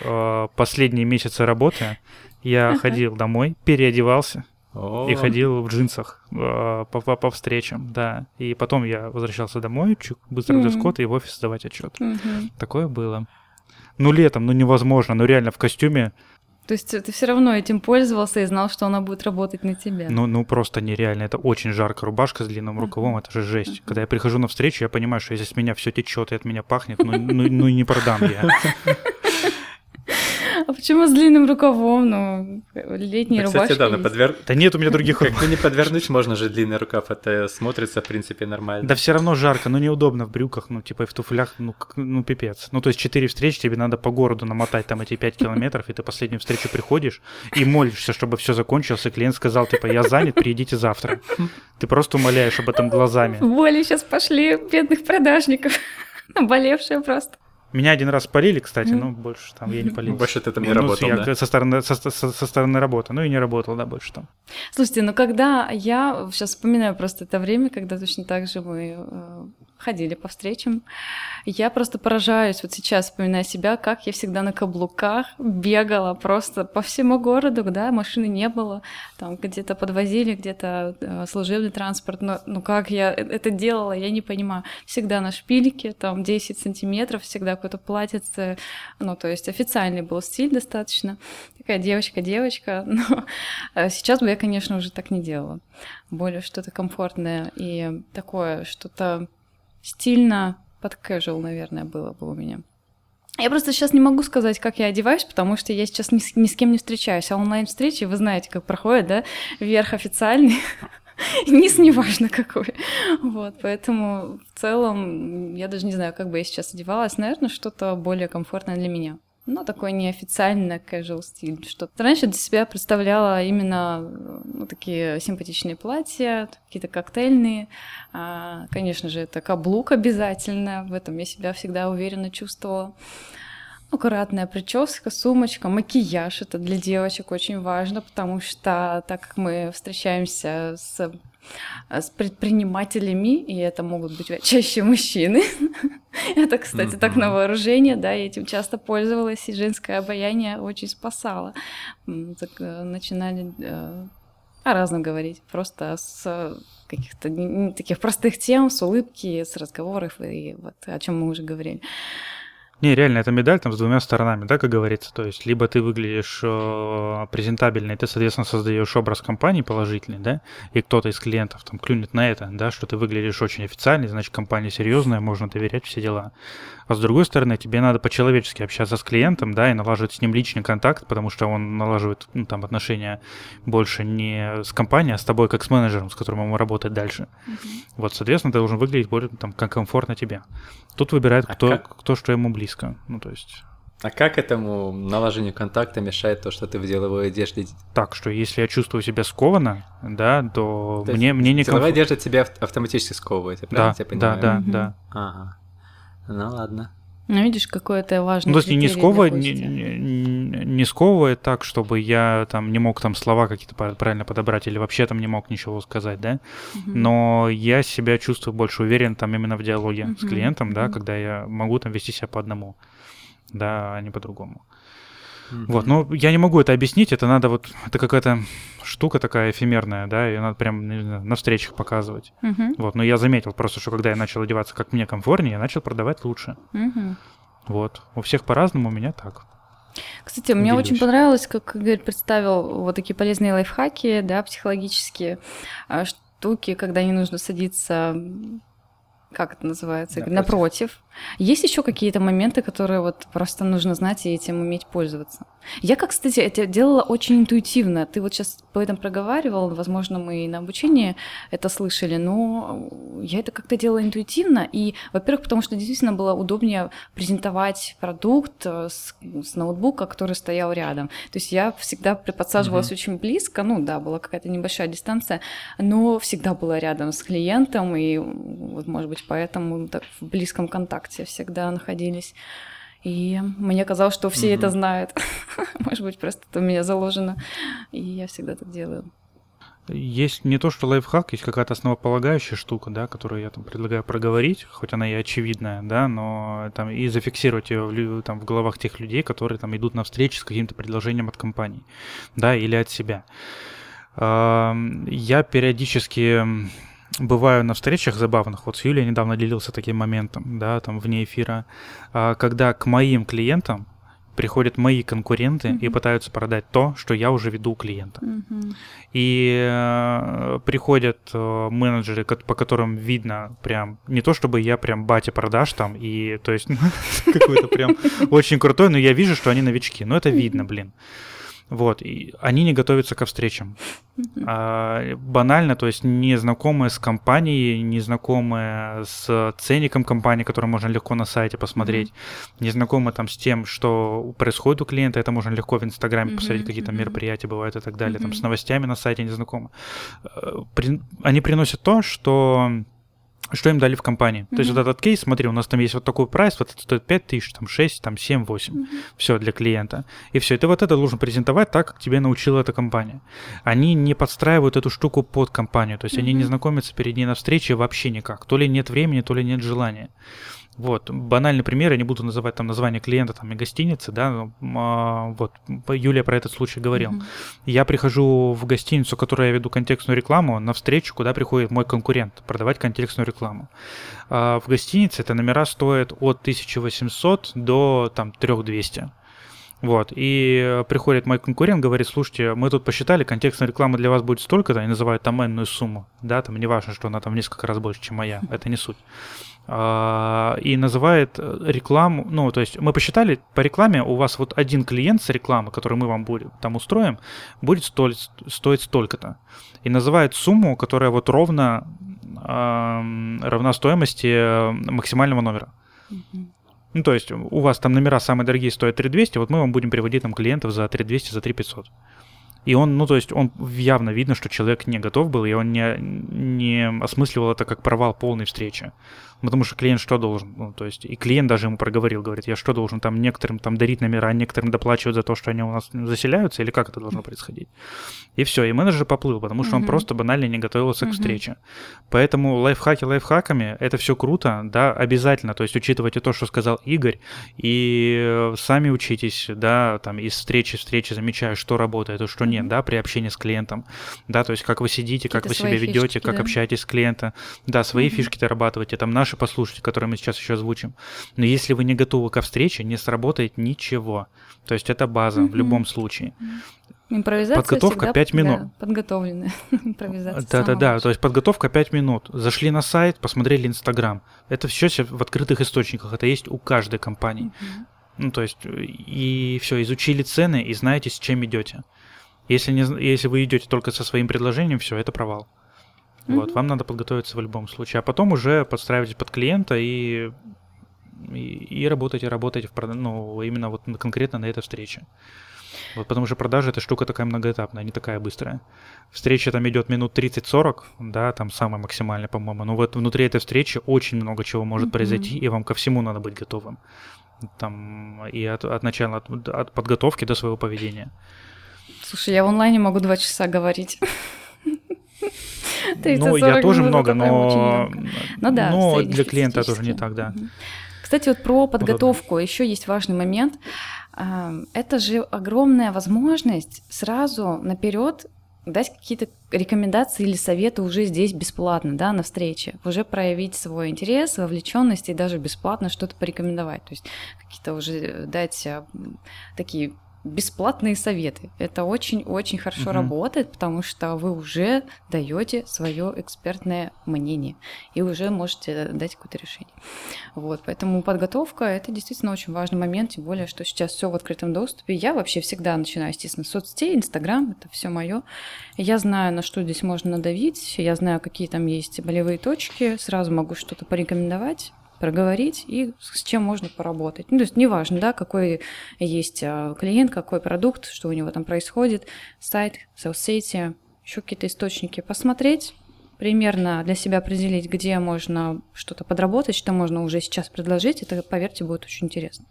э, последние месяцы работы я ходил домой, переодевался, и ходил в джинсах э, по, по, по встречам, да. И потом я возвращался домой, чук, быстро mm-hmm. дресс-код и в офис сдавать отчет. Mm-hmm. Такое было. Ну, летом, ну невозможно, ну реально в костюме то есть ты все равно этим пользовался и знал, что она будет работать на тебя. Ну, ну просто нереально. Это очень жарко. Рубашка с длинным рукавом, это же жесть. Когда я прихожу на встречу, я понимаю, что если с меня все течет и от меня пахнет, ну, ну, ну не продам я. А почему с длинным рукавом? Ну, летние рубашки. Кстати, да, подвер... Да нет у меня других Как бы не подвернуть можно же длинный рукав, это смотрится, в принципе, нормально. Да все равно жарко, но неудобно в брюках, ну, типа, и в туфлях, ну, ну, пипец. Ну, то есть четыре встречи, тебе надо по городу намотать там эти пять километров, и ты последнюю встречу приходишь и молишься, чтобы все закончилось, и клиент сказал, типа, я занят, приедите завтра. Ты просто умоляешь об этом глазами. Боли сейчас пошли бедных продажников, болевшие просто. Меня один раз полили, кстати, но больше там я не полил. Больше ты там не ну, работал, я да? со, стороны, со, со, со стороны работы, ну и не работал, да, больше там. Слушайте, ну когда я сейчас вспоминаю просто это время, когда точно так же мы э, ходили по встречам. Я просто поражаюсь вот сейчас, вспоминая себя, как я всегда на каблуках бегала просто по всему городу, да, машины не было, там где-то подвозили, где-то э, служебный транспорт, но ну как я э, это делала, я не понимаю. Всегда на шпильке, там 10 сантиметров, всегда какое-то платьице, ну то есть официальный был стиль достаточно, такая девочка-девочка, но э, сейчас бы я, конечно, уже так не делала. Более что-то комфортное и такое, что-то стильно под casual, наверное, было бы у меня. Я просто сейчас не могу сказать, как я одеваюсь, потому что я сейчас ни с, ни с кем не встречаюсь. А онлайн-встречи, вы знаете, как проходят, да? Верх официальный, низ неважно какой. Вот, поэтому в целом я даже не знаю, как бы я сейчас одевалась. Наверное, что-то более комфортное для меня ну, такой неофициальный casual стиль. Что раньше для себя представляла именно ну, такие симпатичные платья, какие-то коктейльные. А, конечно же, это каблук обязательно. В этом я себя всегда уверенно чувствовала. Аккуратная прическа, сумочка, макияж. Это для девочек очень важно, потому что так как мы встречаемся с с предпринимателями, и это могут быть чаще мужчины. это, кстати, так на вооружение, да, я этим часто пользовалась, и женское обаяние очень спасало. Так, э, начинали э, о разном говорить, просто с каких-то таких простых тем, с улыбки, с разговоров, и вот о чем мы уже говорили. Не, реально, это медаль там с двумя сторонами, да, как говорится. То есть, либо ты выглядишь э, презентабельно, и ты, соответственно, создаешь образ компании положительный, да, и кто-то из клиентов там клюнет на это, да, что ты выглядишь очень официально, значит, компания серьезная, можно доверять, все дела. А с другой стороны, тебе надо по-человечески общаться с клиентом, да, и налаживать с ним личный контакт, потому что он налаживает, ну, там, отношения больше не с компанией, а с тобой, как с менеджером, с которым ему работать дальше. Mm-hmm. Вот, соответственно, ты должен выглядеть более, там, комфортно тебе. Тут выбирает а кто, как? кто, что ему близко. Ну, то есть... А как этому наложению контакта мешает то, что ты в деловой одежде? Так, что если я чувствую себя скованно, да, то, то мне, мне не Деловая одежда тебя автоматически сковывает, я правильно да, тебя понимаю? Да, да, угу. да. Ага. Ну ладно. Ну, видишь, какое это важное. Ну, то есть не, сковывает, не, не, не сковывает так, чтобы я там не мог там слова какие-то правильно подобрать или вообще там не мог ничего сказать, да. Uh-huh. Но я себя чувствую больше уверен там именно в диалоге uh-huh. с клиентом, да, uh-huh. когда я могу там вести себя по одному, да, а не по-другому. Uh-huh. Вот, ну, я не могу это объяснить, это надо вот, это какая-то штука такая эфемерная, да, ее надо прям знаю, на встречах показывать. Uh-huh. Вот, но я заметил просто, что когда я начал одеваться как мне комфортнее, я начал продавать лучше. Uh-huh. Вот, у всех по-разному, у меня так. Кстати, мне очень понравилось, как Игорь представил вот такие полезные лайфхаки, да, психологические а, штуки, когда не нужно садиться как это называется, напротив. напротив. Есть еще какие-то моменты, которые вот просто нужно знать и этим уметь пользоваться. Я, как, кстати, это делала очень интуитивно. Ты вот сейчас по этом проговаривал, возможно, мы и на обучении это слышали, но я это как-то делала интуитивно. И, во-первых, потому что действительно было удобнее презентовать продукт э, с, с ноутбука, который стоял рядом. То есть я всегда подсаживалась mm-hmm. очень близко, ну да, была какая-то небольшая дистанция, но всегда была рядом с клиентом, и вот, может быть, поэтому так в близком контакте всегда находились. И мне казалось, что все mm-hmm. это знают. Может быть, просто это у меня заложено. И я всегда так делаю. Есть не то, что лайфхак, есть какая-то основополагающая штука, да, которую я там предлагаю проговорить, хоть она и очевидная, да, но там и зафиксировать ее в, там, в головах тех людей, которые там идут на встречи с каким-то предложением от компании, да, или от себя. Я периодически бываю на встречах забавных, вот с Юлей недавно делился таким моментом, да, там вне эфира, а, когда к моим клиентам приходят мои конкуренты mm-hmm. и пытаются продать то, что я уже веду у клиента. Mm-hmm. И э, приходят э, менеджеры, по которым видно прям не то, чтобы я прям батя продаж там и то есть какой-то прям очень крутой, но я вижу, что они новички. Но это видно, блин. Вот, и они не готовятся ко встречам. А, банально, то есть не знакомые с компанией, не знакомые с ценником компании, который можно легко на сайте посмотреть, mm-hmm. не знакомые там с тем, что происходит у клиента, это можно легко в Инстаграме mm-hmm. посмотреть, какие там мероприятия бывают и так далее, mm-hmm. там с новостями на сайте не знакомы. Э, при... Они приносят то, что что им дали в компании. Mm-hmm. То есть вот этот кейс, смотри, у нас там есть вот такой прайс, вот это стоит 5 тысяч, там 6, там 7, 8, mm-hmm. все для клиента. И все, и ты вот это должен презентовать так, как тебе научила эта компания. Они не подстраивают эту штуку под компанию, то есть mm-hmm. они не знакомятся перед ней на встрече вообще никак. То ли нет времени, то ли нет желания. Вот, банальный пример, я не буду называть там название клиента там и гостиницы, да, а, вот, Юлия про этот случай говорил. Mm-hmm. Я прихожу в гостиницу, которую я веду контекстную рекламу, на встречу, куда приходит мой конкурент продавать контекстную рекламу. А в гостинице это номера стоят от 1800 до там 3200. Вот, и приходит мой конкурент, говорит, слушайте, мы тут посчитали, контекстная реклама для вас будет столько-то, и называют там энную сумму, да, там не важно, что она там в несколько раз больше, чем моя, это не суть. А, и называет э, рекламу, ну, то есть мы посчитали, по рекламе у вас вот один клиент с рекламы, который мы вам будем, там устроим, будет столь, стоить столько-то. И называет сумму, которая вот ровно э, равна стоимости э, максимального номера. Mm-hmm. Ну, то есть у вас там номера самые дорогие стоят 3200, вот мы вам будем приводить там клиентов за 3200, за 3500. И он, ну, то есть он явно видно, что человек не готов был, и он не, не осмысливал это как провал полной встречи. Потому что клиент что должен? Ну, то есть и клиент даже ему проговорил, говорит, я что должен там некоторым там дарить номера, а некоторым доплачивать за то, что они у нас заселяются, или как это должно происходить? И все, и менеджер поплыл, потому что он просто банально не готовился к встрече. Поэтому лайфхаки лайфхаками, это все круто, да, обязательно, то есть учитывайте то, что сказал Игорь, и сами учитесь, да, там из встречи в встречи замечая, что работает, а что нет, да, при общении с клиентом, да, то есть как вы сидите, как вы себя ведете, как да? общаетесь с клиентом, да, свои mm-hmm. фишки дорабатывайте, там наши послушайте, которые мы сейчас еще озвучим. Но если вы не готовы ко встрече, не сработает ничего. То есть это база mm-hmm. в любом случае. Импровизация Подготовка 5 минут. Да, подготовленная импровизация. Да-да-да, то есть подготовка 5 минут. Зашли на сайт, посмотрели Инстаграм. Это все в открытых источниках, это есть у каждой компании. Mm-hmm. Ну, то есть, и все, изучили цены и знаете, с чем идете. Если, не, если вы идете только со своим предложением, все, это провал. Mm-hmm. Вот, вам надо подготовиться в любом случае. А потом уже подстраивайтесь под клиента и, и, и работайте, работайте в, ну, именно вот конкретно на этой встрече. Вот потому что продажа эта штука такая многоэтапная, не такая быстрая. Встреча там идет минут 30-40, да, там самая максимальная, по-моему. Но вот внутри этой встречи очень много чего может mm-hmm. произойти, и вам ко всему надо быть готовым. Там и от, от начала, от, от подготовки до своего поведения. Слушай, я в онлайне могу два часа говорить. Ну, я тоже много, но, ну, да, но для клиента тоже не так, да. Кстати, вот про подготовку. Еще есть важный момент. А, это же огромная возможность сразу наперед дать какие-то рекомендации или советы уже здесь бесплатно, да, на встрече, уже проявить свой интерес, вовлеченность и даже бесплатно что-то порекомендовать, то есть какие-то уже дать а, такие бесплатные советы. Это очень-очень хорошо угу. работает, потому что вы уже даете свое экспертное мнение и уже можете дать какое-то решение. Вот, поэтому подготовка это действительно очень важный момент, тем более, что сейчас все в открытом доступе. Я вообще всегда начинаю, естественно, с соцсетей, Инстаграм, это все мое. Я знаю, на что здесь можно надавить, я знаю, какие там есть болевые точки, сразу могу что-то порекомендовать проговорить и с чем можно поработать. Ну, то есть неважно, да, какой есть а, клиент, какой продукт, что у него там происходит, сайт, соцсети, еще какие-то источники посмотреть, примерно для себя определить, где можно что-то подработать, что можно уже сейчас предложить, это, поверьте, будет очень интересно.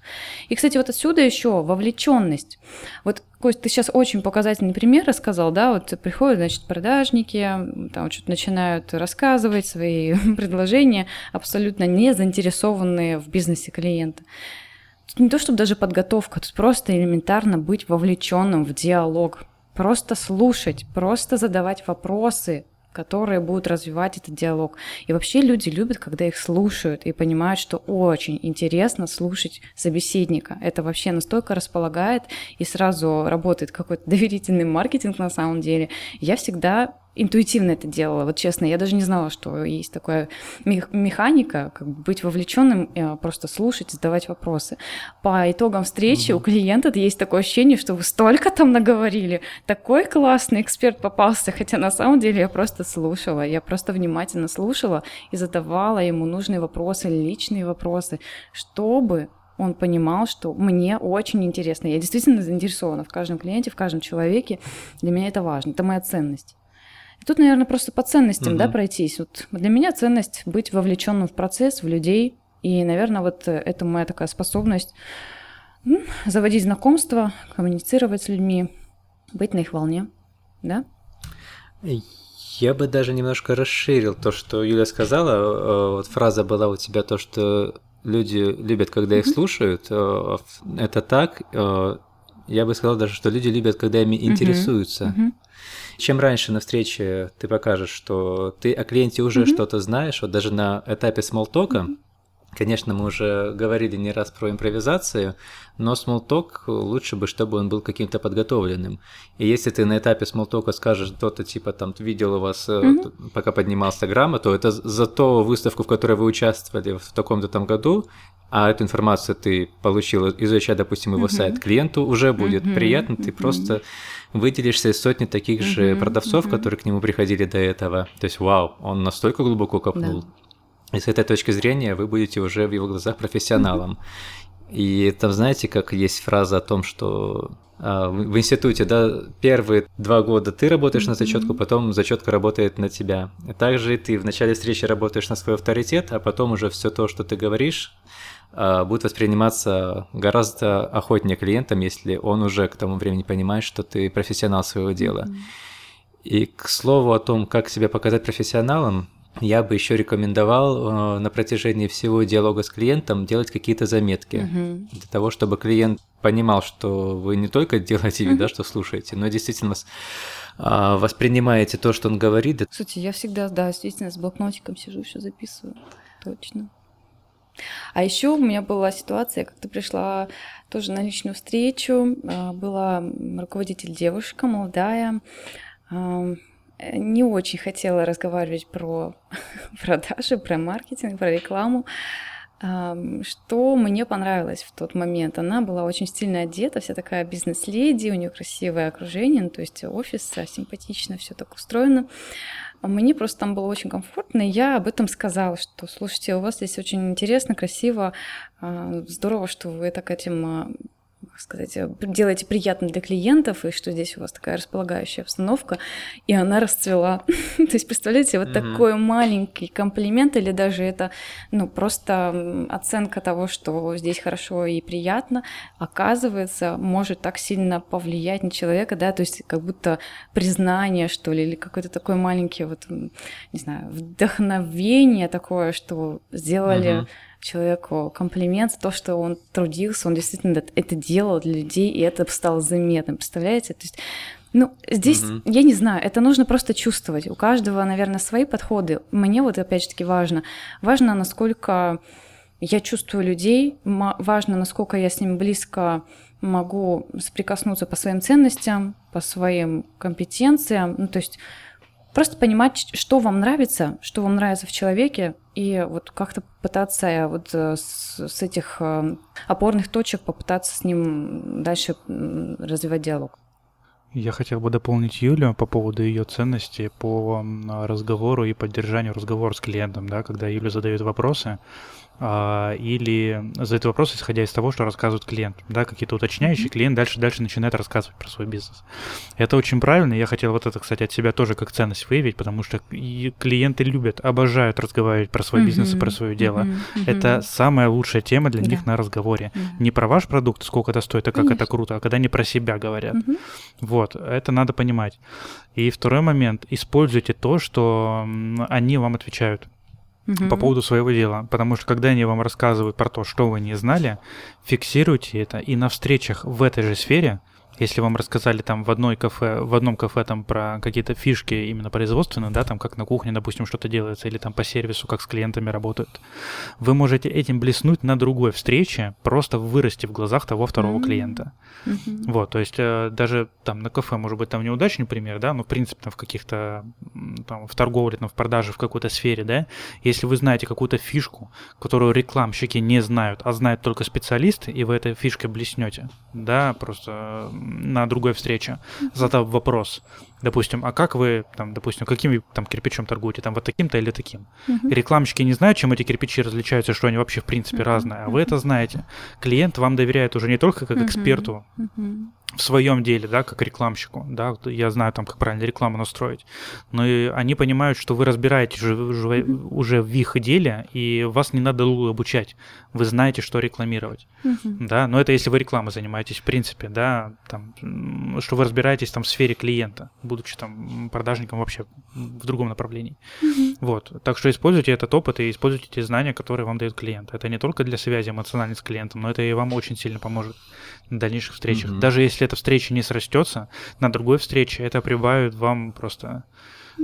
И, кстати, вот отсюда еще вовлеченность. Вот, Кость, ты сейчас очень показательный пример рассказал, да, вот приходят, значит, продажники, там что-то начинают рассказывать свои предложения, абсолютно не заинтересованные в бизнесе клиента. Тут не то, чтобы даже подготовка, тут просто элементарно быть вовлеченным в диалог, просто слушать, просто задавать вопросы, которые будут развивать этот диалог. И вообще люди любят, когда их слушают и понимают, что очень интересно слушать собеседника. Это вообще настолько располагает и сразу работает какой-то доверительный маркетинг на самом деле. Я всегда интуитивно это делала. Вот честно, я даже не знала, что есть такая механика, как бы быть вовлеченным, э, просто слушать, задавать вопросы. По итогам встречи угу. у клиента есть такое ощущение, что вы столько там наговорили, такой классный эксперт попался, хотя на самом деле я просто слушала, я просто внимательно слушала и задавала ему нужные вопросы, личные вопросы, чтобы он понимал, что мне очень интересно. Я действительно заинтересована в каждом клиенте, в каждом человеке. Для меня это важно, это моя ценность. Тут, наверное, просто по ценностям, угу. да, пройтись. Вот для меня ценность быть вовлеченным в процесс, в людей. И, наверное, вот это моя такая способность ну, заводить знакомства, коммуницировать с людьми, быть на их волне, да? Я бы даже немножко расширил то, что Юля сказала. Э, вот фраза была у тебя то, что люди любят, когда их слушают. Э, это так. Э, я бы сказал даже, что люди любят, когда ими интересуются. Чем раньше на встрече ты покажешь, что ты о клиенте уже mm-hmm. что-то знаешь, вот даже на этапе смолтока, mm-hmm. Конечно, мы уже говорили не раз про импровизацию, но смолток лучше бы, чтобы он был каким-то подготовленным. И если ты на этапе смолтока скажешь что-то типа там видел у вас, mm-hmm. пока поднимался грамма, то это за ту выставку, в которой вы участвовали в таком-то там году, а эту информацию ты получил, изучая, допустим, его mm-hmm. сайт, клиенту уже будет mm-hmm. приятно, ты mm-hmm. просто выделишься из сотни таких mm-hmm. же продавцов, mm-hmm. которые к нему приходили до этого. То есть, вау, он настолько глубоко копнул. Да. И с этой точки зрения вы будете уже в его глазах профессионалом. Mm-hmm. И там, знаете, как есть фраза о том, что а, в институте, да, первые два года ты работаешь mm-hmm. на зачетку, потом зачетка работает на тебя. Также ты в начале встречи работаешь на свой авторитет, а потом уже все то, что ты говоришь, будет восприниматься гораздо охотнее клиентом, если он уже к тому времени понимает, что ты профессионал своего дела. Mm-hmm. И к слову о том, как себя показать профессионалом, я бы еще рекомендовал э, на протяжении всего диалога с клиентом делать какие-то заметки mm-hmm. для того, чтобы клиент понимал, что вы не только делаете вид, mm-hmm. да, что слушаете, но действительно э, воспринимаете то, что он говорит. Слушайте, я всегда, да, действительно с блокнотиком сижу, все записываю, точно. А еще у меня была ситуация, как ты пришла тоже на личную встречу, а, была руководитель девушка, молодая, не очень хотела разговаривать про продажи, про маркетинг, про рекламу. Что мне понравилось в тот момент? Она была очень стильно одета, вся такая бизнес-леди, у нее красивое окружение, ну, то есть офис симпатично, все так устроено. А мне просто там было очень комфортно, и я об этом сказала, что, слушайте, у вас здесь очень интересно, красиво, а, здорово, что вы так этим как сказать, э, делаете приятно для клиентов, и что здесь у вас такая располагающая обстановка, и она расцвела. То есть, представляете, вот такой маленький комплимент, или даже это, ну, просто оценка того, что здесь хорошо и приятно, оказывается, может так сильно повлиять на человека, да, то есть как будто признание, что ли, или какой-то такой маленький вот, не знаю, вдохновение такое, что сделали человеку комплимент то, что он трудился, он действительно это делал для людей, и это стало заметным. Представляете? То есть ну, здесь, угу. я не знаю, это нужно просто чувствовать. У каждого, наверное, свои подходы. Мне вот опять же таки важно. Важно, насколько я чувствую людей, важно, насколько я с ними близко могу соприкоснуться по своим ценностям, по своим компетенциям. Ну, то есть Просто понимать, что вам нравится, что вам нравится в человеке, и вот как-то пытаться вот э, с, с этих э, опорных точек попытаться с ним дальше развивать диалог. Я хотел бы дополнить Юлю по поводу ее ценности по разговору и поддержанию разговора с клиентом, да, когда Юля задает вопросы, или задают вопрос, исходя из того, что рассказывает клиент, да, какие-то уточняющие, клиент дальше дальше начинает рассказывать про свой бизнес. Это очень правильно, я хотел вот это, кстати, от себя тоже как ценность выявить, потому что клиенты любят, обожают разговаривать про свой бизнес и про свое дело. Это самая лучшая тема для них на разговоре. Не про ваш продукт, сколько это стоит, а как это круто, а когда не про себя говорят. Вот, это надо понимать. И второй момент, используйте то, что они вам отвечают по поводу своего дела. Потому что когда они вам рассказывают про то, что вы не знали, фиксируйте это и на встречах в этой же сфере если вам рассказали там в одной кафе, в одном кафе там про какие-то фишки именно производственные, да, там как на кухне, допустим, что-то делается, или там по сервису, как с клиентами работают, вы можете этим блеснуть на другой встрече, просто вырасти в глазах того второго mm-hmm. клиента. Mm-hmm. Вот, то есть э, даже там на кафе, может быть, там неудачный пример, да, но в принципе там в каких-то там в торговле, там в продаже, в какой-то сфере, да, если вы знаете какую-то фишку, которую рекламщики не знают, а знают только специалисты, и вы этой фишкой блеснете, да, просто на другой встрече, задав вопрос, допустим, а как вы, там, допустим, каким там кирпичом торгуете, там, вот таким-то или таким? Uh-huh. Рекламщики не знают, чем эти кирпичи различаются, что они вообще в принципе uh-huh. разные, а вы это знаете. Клиент вам доверяет уже не только как эксперту, uh-huh в своем деле, да, как рекламщику, да, я знаю там, как правильно рекламу настроить, но и они понимают, что вы разбираетесь уже, уже, в их деле, и вас не надо обучать, вы знаете, что рекламировать, uh-huh. да, но это если вы рекламой занимаетесь, в принципе, да, там, что вы разбираетесь там в сфере клиента, будучи там продажником вообще в другом направлении, uh-huh. вот, так что используйте этот опыт и используйте те знания, которые вам дает клиент, это не только для связи эмоциональной с клиентом, но это и вам очень сильно поможет дальнейших встречах, uh-huh. даже если эта встреча не срастется, на другой встрече это прибавит вам просто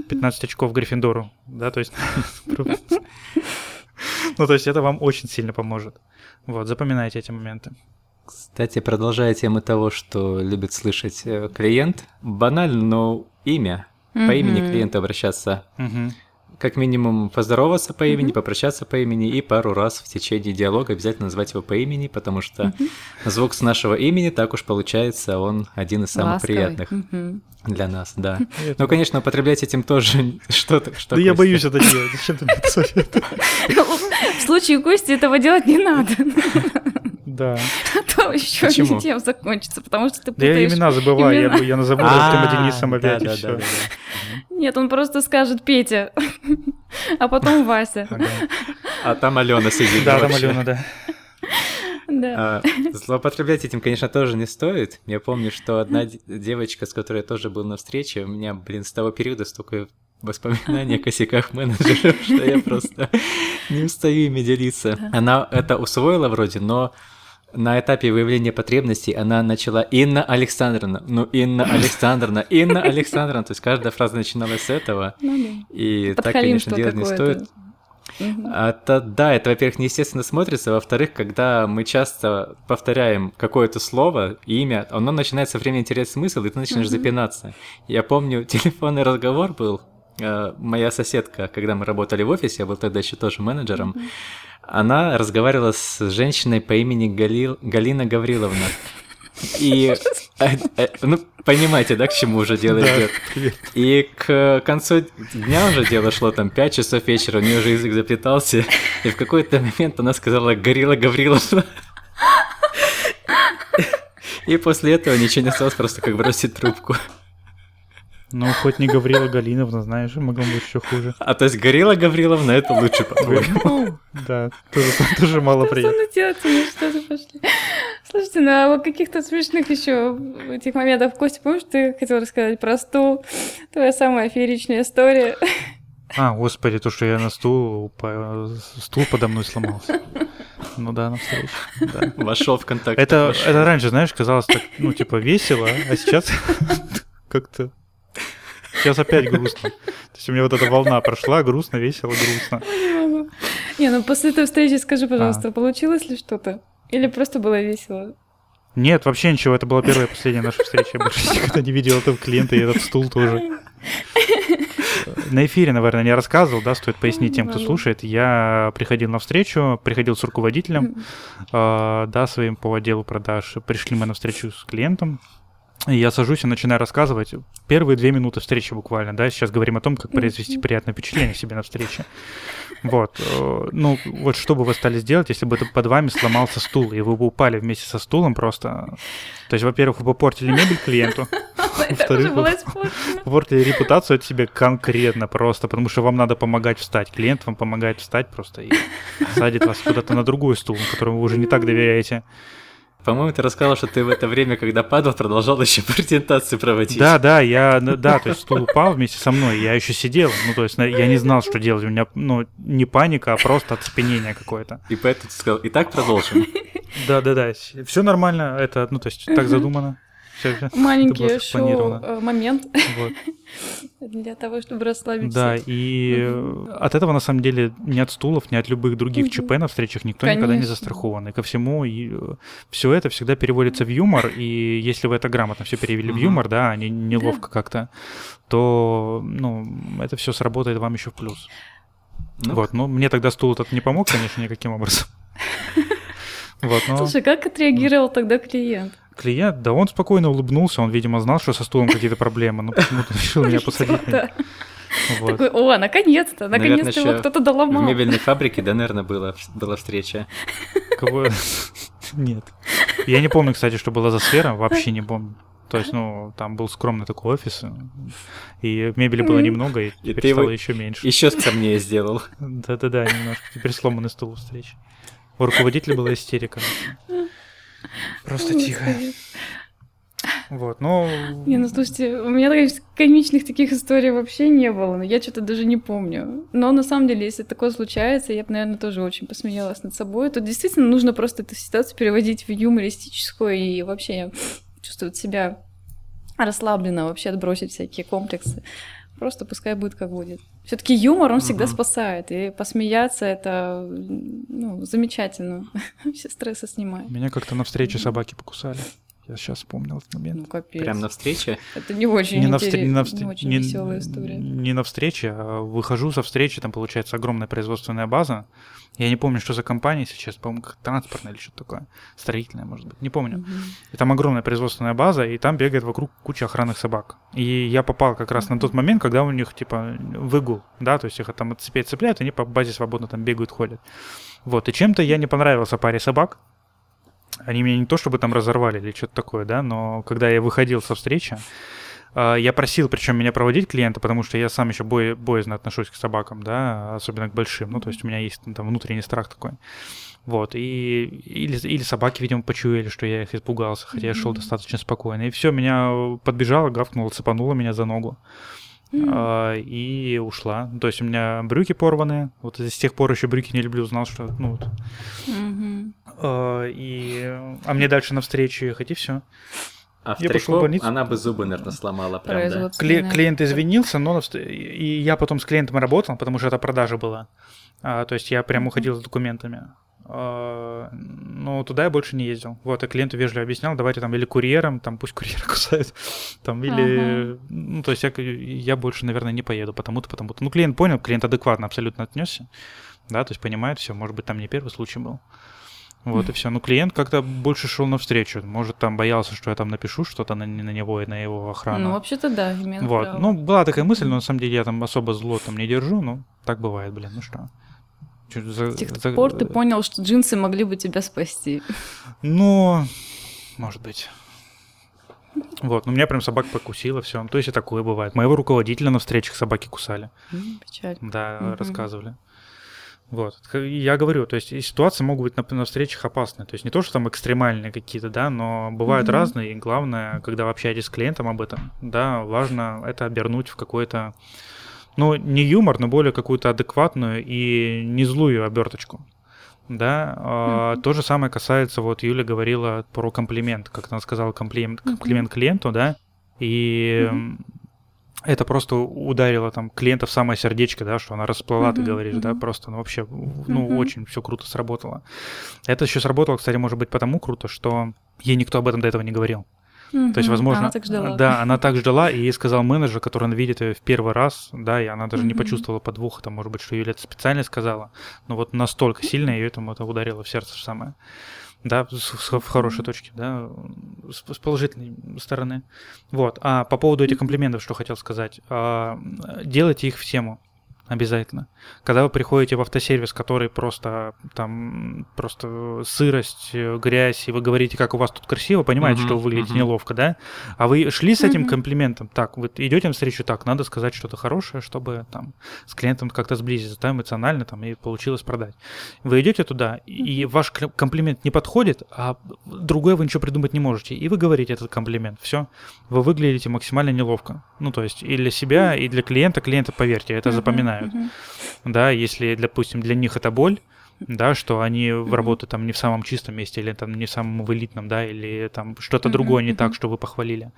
15 очков Гриффиндору, да, то есть... Ну, то есть это вам очень сильно поможет. Вот, запоминайте эти моменты. Кстати, продолжая тему того, что любит слышать э, клиент, банально, но имя, по имени клиента обращаться как минимум поздороваться по имени, mm-hmm. попрощаться по имени и пару раз в течение диалога обязательно назвать его по имени, потому что mm-hmm. звук с нашего имени, так уж получается, он один из самых Ласковый. приятных mm-hmm. для нас, да. Это... Ну, конечно, употреблять этим тоже что-то. Что да я боюсь это делать. Зачем ты мне это В случае Кости этого делать не надо. Да. А то еще тем закончится, потому что ты путаешь Я имена забываю, я, я назову Артема Денисом опять и все. Нет, он просто скажет Петя, а потом Вася. А там Алена сидит. Да, там Алена, да. Да. А, злоупотреблять этим, конечно, тоже не стоит. Я помню, что одна девочка, с которой я тоже был на встрече, у меня, блин, с того периода столько воспоминаний о косяках менеджеров, что я просто не устаю ими делиться. Она это усвоила вроде, но на этапе выявления потребностей она начала Инна Александровна, ну Инна Александровна, Инна Александровна, то есть каждая фраза начиналась с этого. Ну. И так, конечно, делать не стоит. Угу. Это, да, это, во-первых, неестественно смотрится, во-вторых, когда мы часто повторяем какое-то слово, имя, оно начинает со временем терять смысл, и ты начинаешь угу. запинаться. Я помню, телефонный разговор был, моя соседка, когда мы работали в офисе, я был тогда еще тоже менеджером, угу она разговаривала с женщиной по имени Гали... Галина Гавриловна. И, э, э, ну, понимаете, да, к чему уже дело идет. И к концу дня уже дело шло, там, 5 часов вечера, у нее уже язык заплетался, и в какой-то момент она сказала «Горилла Гавриловна». И после этого ничего не осталось, просто как бросить трубку. Ну, хоть не Гаврила Галиновна, знаешь, могло быть еще хуже. А то есть Горилла Гавриловна это лучше, по-твоему? Да, тоже мало приятно. Что что-то пошли. Слушайте, ну а вот каких-то смешных еще этих моментов, Костя, помнишь, ты хотел рассказать про стул? Твоя самая фееричная история. А, господи, то, что я на стул, стул подо мной сломался. Ну да, на встрече. Да. Вошел в контакт. Это, это раньше, знаешь, казалось так, ну, типа, весело, а сейчас как-то Сейчас опять грустно. То есть у меня вот эта волна прошла, грустно, весело, грустно. Не, ну после этой встречи скажи, пожалуйста, а. получилось ли что-то? Или просто было весело? Нет, вообще ничего. Это была первая и последняя наша встреча. Я больше никогда не видел этого клиента и этот стул тоже. На эфире, наверное, не рассказывал, да, стоит пояснить тем, кто слушает. Я приходил на встречу, приходил с руководителем, э, да, своим по отделу продаж. Пришли мы на встречу с клиентом, и я сажусь и начинаю рассказывать первые две минуты встречи буквально, да, сейчас говорим о том, как произвести приятное впечатление себе на встрече. Вот. Э, ну, вот что бы вы стали сделать, если бы под вами сломался стул, и вы бы упали вместе со стулом просто... То есть, во-первых, вы бы портили мебель клиенту. Во-вторых, вы портили репутацию от себя конкретно просто, потому что вам надо помогать встать. Клиент вам помогает встать просто и садит вас куда-то на другой стул, которому вы уже не так доверяете. По-моему, ты рассказал, что ты в это время, когда падал, продолжал еще презентации проводить. Да, да, я, да, то есть стул упал вместе со мной, я еще сидел, ну, то есть я не знал, что делать, у меня, ну, не паника, а просто оцепенение какое-то. И поэтому ты сказал, и так продолжим. Да, да, да, все нормально, это, ну, то есть так задумано. Все, Маленький шоу э, момент вот. для того, чтобы расслабиться. Да, и угу. от этого на самом деле ни от стулов, ни от любых других угу. ЧП на встречах никто Конечно. никогда не застрахован. И ко всему и э, все это всегда переводится в юмор, и если вы это грамотно все перевели угу. в юмор, да, а не неловко да. как-то, то ну это все сработает вам еще в плюс. Ну. Вот, ну мне тогда стул этот не помог, конечно, никаким образом. Вот, но... Слушай, как отреагировал тогда клиент? Клиент, да он спокойно улыбнулся, он, видимо, знал, что со стулом какие-то проблемы, но почему-то решил меня посадить. Вот. Такой, о, наконец-то, наконец-то его кто-то доломал. В мебельной фабрике, да, наверное, была, была встреча. Кого? Нет. Я не помню, кстати, что была за сфера, вообще не помню. То есть, ну, там был скромный такой офис, и мебели было немного, и теперь стало еще меньше. Еще скромнее сделал. Да-да-да, немножко. Теперь сломанный стул встречи. У руководителя была истерика. Просто тихо. Вот, ну... Не, ну слушайте, у меня конечно, комичных таких историй вообще не было, но я что-то даже не помню. Но на самом деле, если такое случается, я бы, наверное, тоже очень посмеялась над собой, то действительно нужно просто эту ситуацию переводить в юмористическую и вообще чувствовать себя расслабленно, вообще отбросить всякие комплексы. Просто пускай будет как будет. Все-таки юмор, он всегда спасает. И посмеяться это ну, замечательно. Все стрессы снимает. Меня как-то на встрече собаки покусали. Я сейчас вспомнил этот момент. Ну, капец. Прям на встрече? Это не очень, не встр... не на встр... не очень не... веселая история. Не на встрече, а выхожу со встречи, там получается огромная производственная база. Я не помню, что за компания сейчас, по-моему, как транспортная или что-то такое. Строительная, может быть, не помню. Угу. И там огромная производственная база, и там бегает вокруг куча охранных собак. И я попал как раз угу. на тот момент, когда у них, типа, выгул, да, то есть их там от цепей цепляют, и они по базе свободно там бегают, ходят. Вот, и чем-то я не понравился паре собак, они меня не то чтобы там разорвали или что-то такое, да, но когда я выходил со встречи, я просил, причем меня проводить клиента, потому что я сам еще бой, боязно отношусь к собакам, да, особенно к большим. Ну, то есть у меня есть там внутренний страх такой. Вот, и или, или собаки, видимо, почуяли, что я их испугался, хотя mm-hmm. я шел достаточно спокойно. И все, меня подбежала, гавкнула, цепанула меня за ногу. Mm-hmm. А, и ушла. То есть у меня брюки порваны. Вот с тех пор еще брюки не люблю, знал, что ну вот. Mm-hmm. А, и а мне дальше на встречу ехать, и все. А в я пошел в больницу. она бы зубы, наверное, сломала прям, да? Кли- клиент извинился, но и я потом с клиентом работал, потому что это продажа была. А, то есть я прям уходил с документами. А, но туда я больше не ездил. Вот, и клиенту вежливо объяснял, давайте там или курьером, там пусть курьера кусают, там или... Ага. Ну, то есть я, я больше, наверное, не поеду, потому-то, потому-то. Ну, клиент понял, клиент адекватно абсолютно отнесся, да, то есть понимает все, может быть, там не первый случай был. Вот и все. Ну, клиент как-то больше шел навстречу. Может, там боялся, что я там напишу что-то на, на него и на его охрану. Ну, вообще-то да. Вот. Право. Ну, была такая мысль, но на самом деле я там особо зло там не держу, ну, так бывает, блин, ну что. За, С тех за... пор ты понял, что джинсы могли бы тебя спасти. Ну, может быть. Вот, ну меня прям собака покусила, все. То есть и такое бывает. Моего руководителя на встречах собаки кусали. Печаль. Да, угу. рассказывали. Вот. Я говорю, то есть ситуации могут быть на, на встречах опасные. То есть не то, что там экстремальные какие-то, да, но бывают mm-hmm. разные. И главное, когда вы общаетесь с клиентом об этом, да, важно это обернуть в какой-то, ну, не юмор, но более какую-то адекватную и не злую оберточку. Да, mm-hmm. то же самое касается, вот Юля говорила про комплимент, как она сказала, комплимент, комплимент mm-hmm. клиенту, да, и mm-hmm это просто ударило там клиента в самое сердечко, да, что она расплыла, uh-huh, ты говоришь, uh-huh. да, просто, ну, вообще, ну, uh-huh. очень все круто сработало. Это еще сработало, кстати, может быть, потому круто, что ей никто об этом до этого не говорил. Uh-huh. То есть, возможно, она так ждала. да, она так ждала, и ей сказал менеджер, который она видит ее в первый раз, да, и она даже uh-huh. не почувствовала подвоха, там, может быть, что Юля это специально сказала, но вот настолько сильно ее этому это ударило в сердце самое да, с, в хорошей точке, да, с, с положительной стороны. Вот. А по поводу этих комплиментов, что хотел сказать, а, делайте их в тему. обязательно. Когда вы приходите в автосервис, который просто там просто сырость, э, грязь, и вы говорите, как у вас тут красиво, понимаете, uh-huh, что вы выглядите uh-huh. неловко, да? А вы шли с этим uh-huh. комплиментом, так, вы идете на встречу, так, надо сказать что-то хорошее, чтобы там с клиентом как-то сблизиться, да, эмоционально там и получилось продать. Вы идете туда, и ваш комплимент не подходит, а другое вы ничего придумать не можете, и вы говорите этот комплимент, все, вы выглядите максимально неловко. Ну, то есть и для себя, и для клиента, клиента, поверьте, это uh-huh. запоминает знают. Да, если, допустим, для них это боль, да, что они mm работают там не в самом чистом месте или там не в самом элитном, да, или там что-то mm-hmm. другое не mm-hmm. так, что вы похвалили.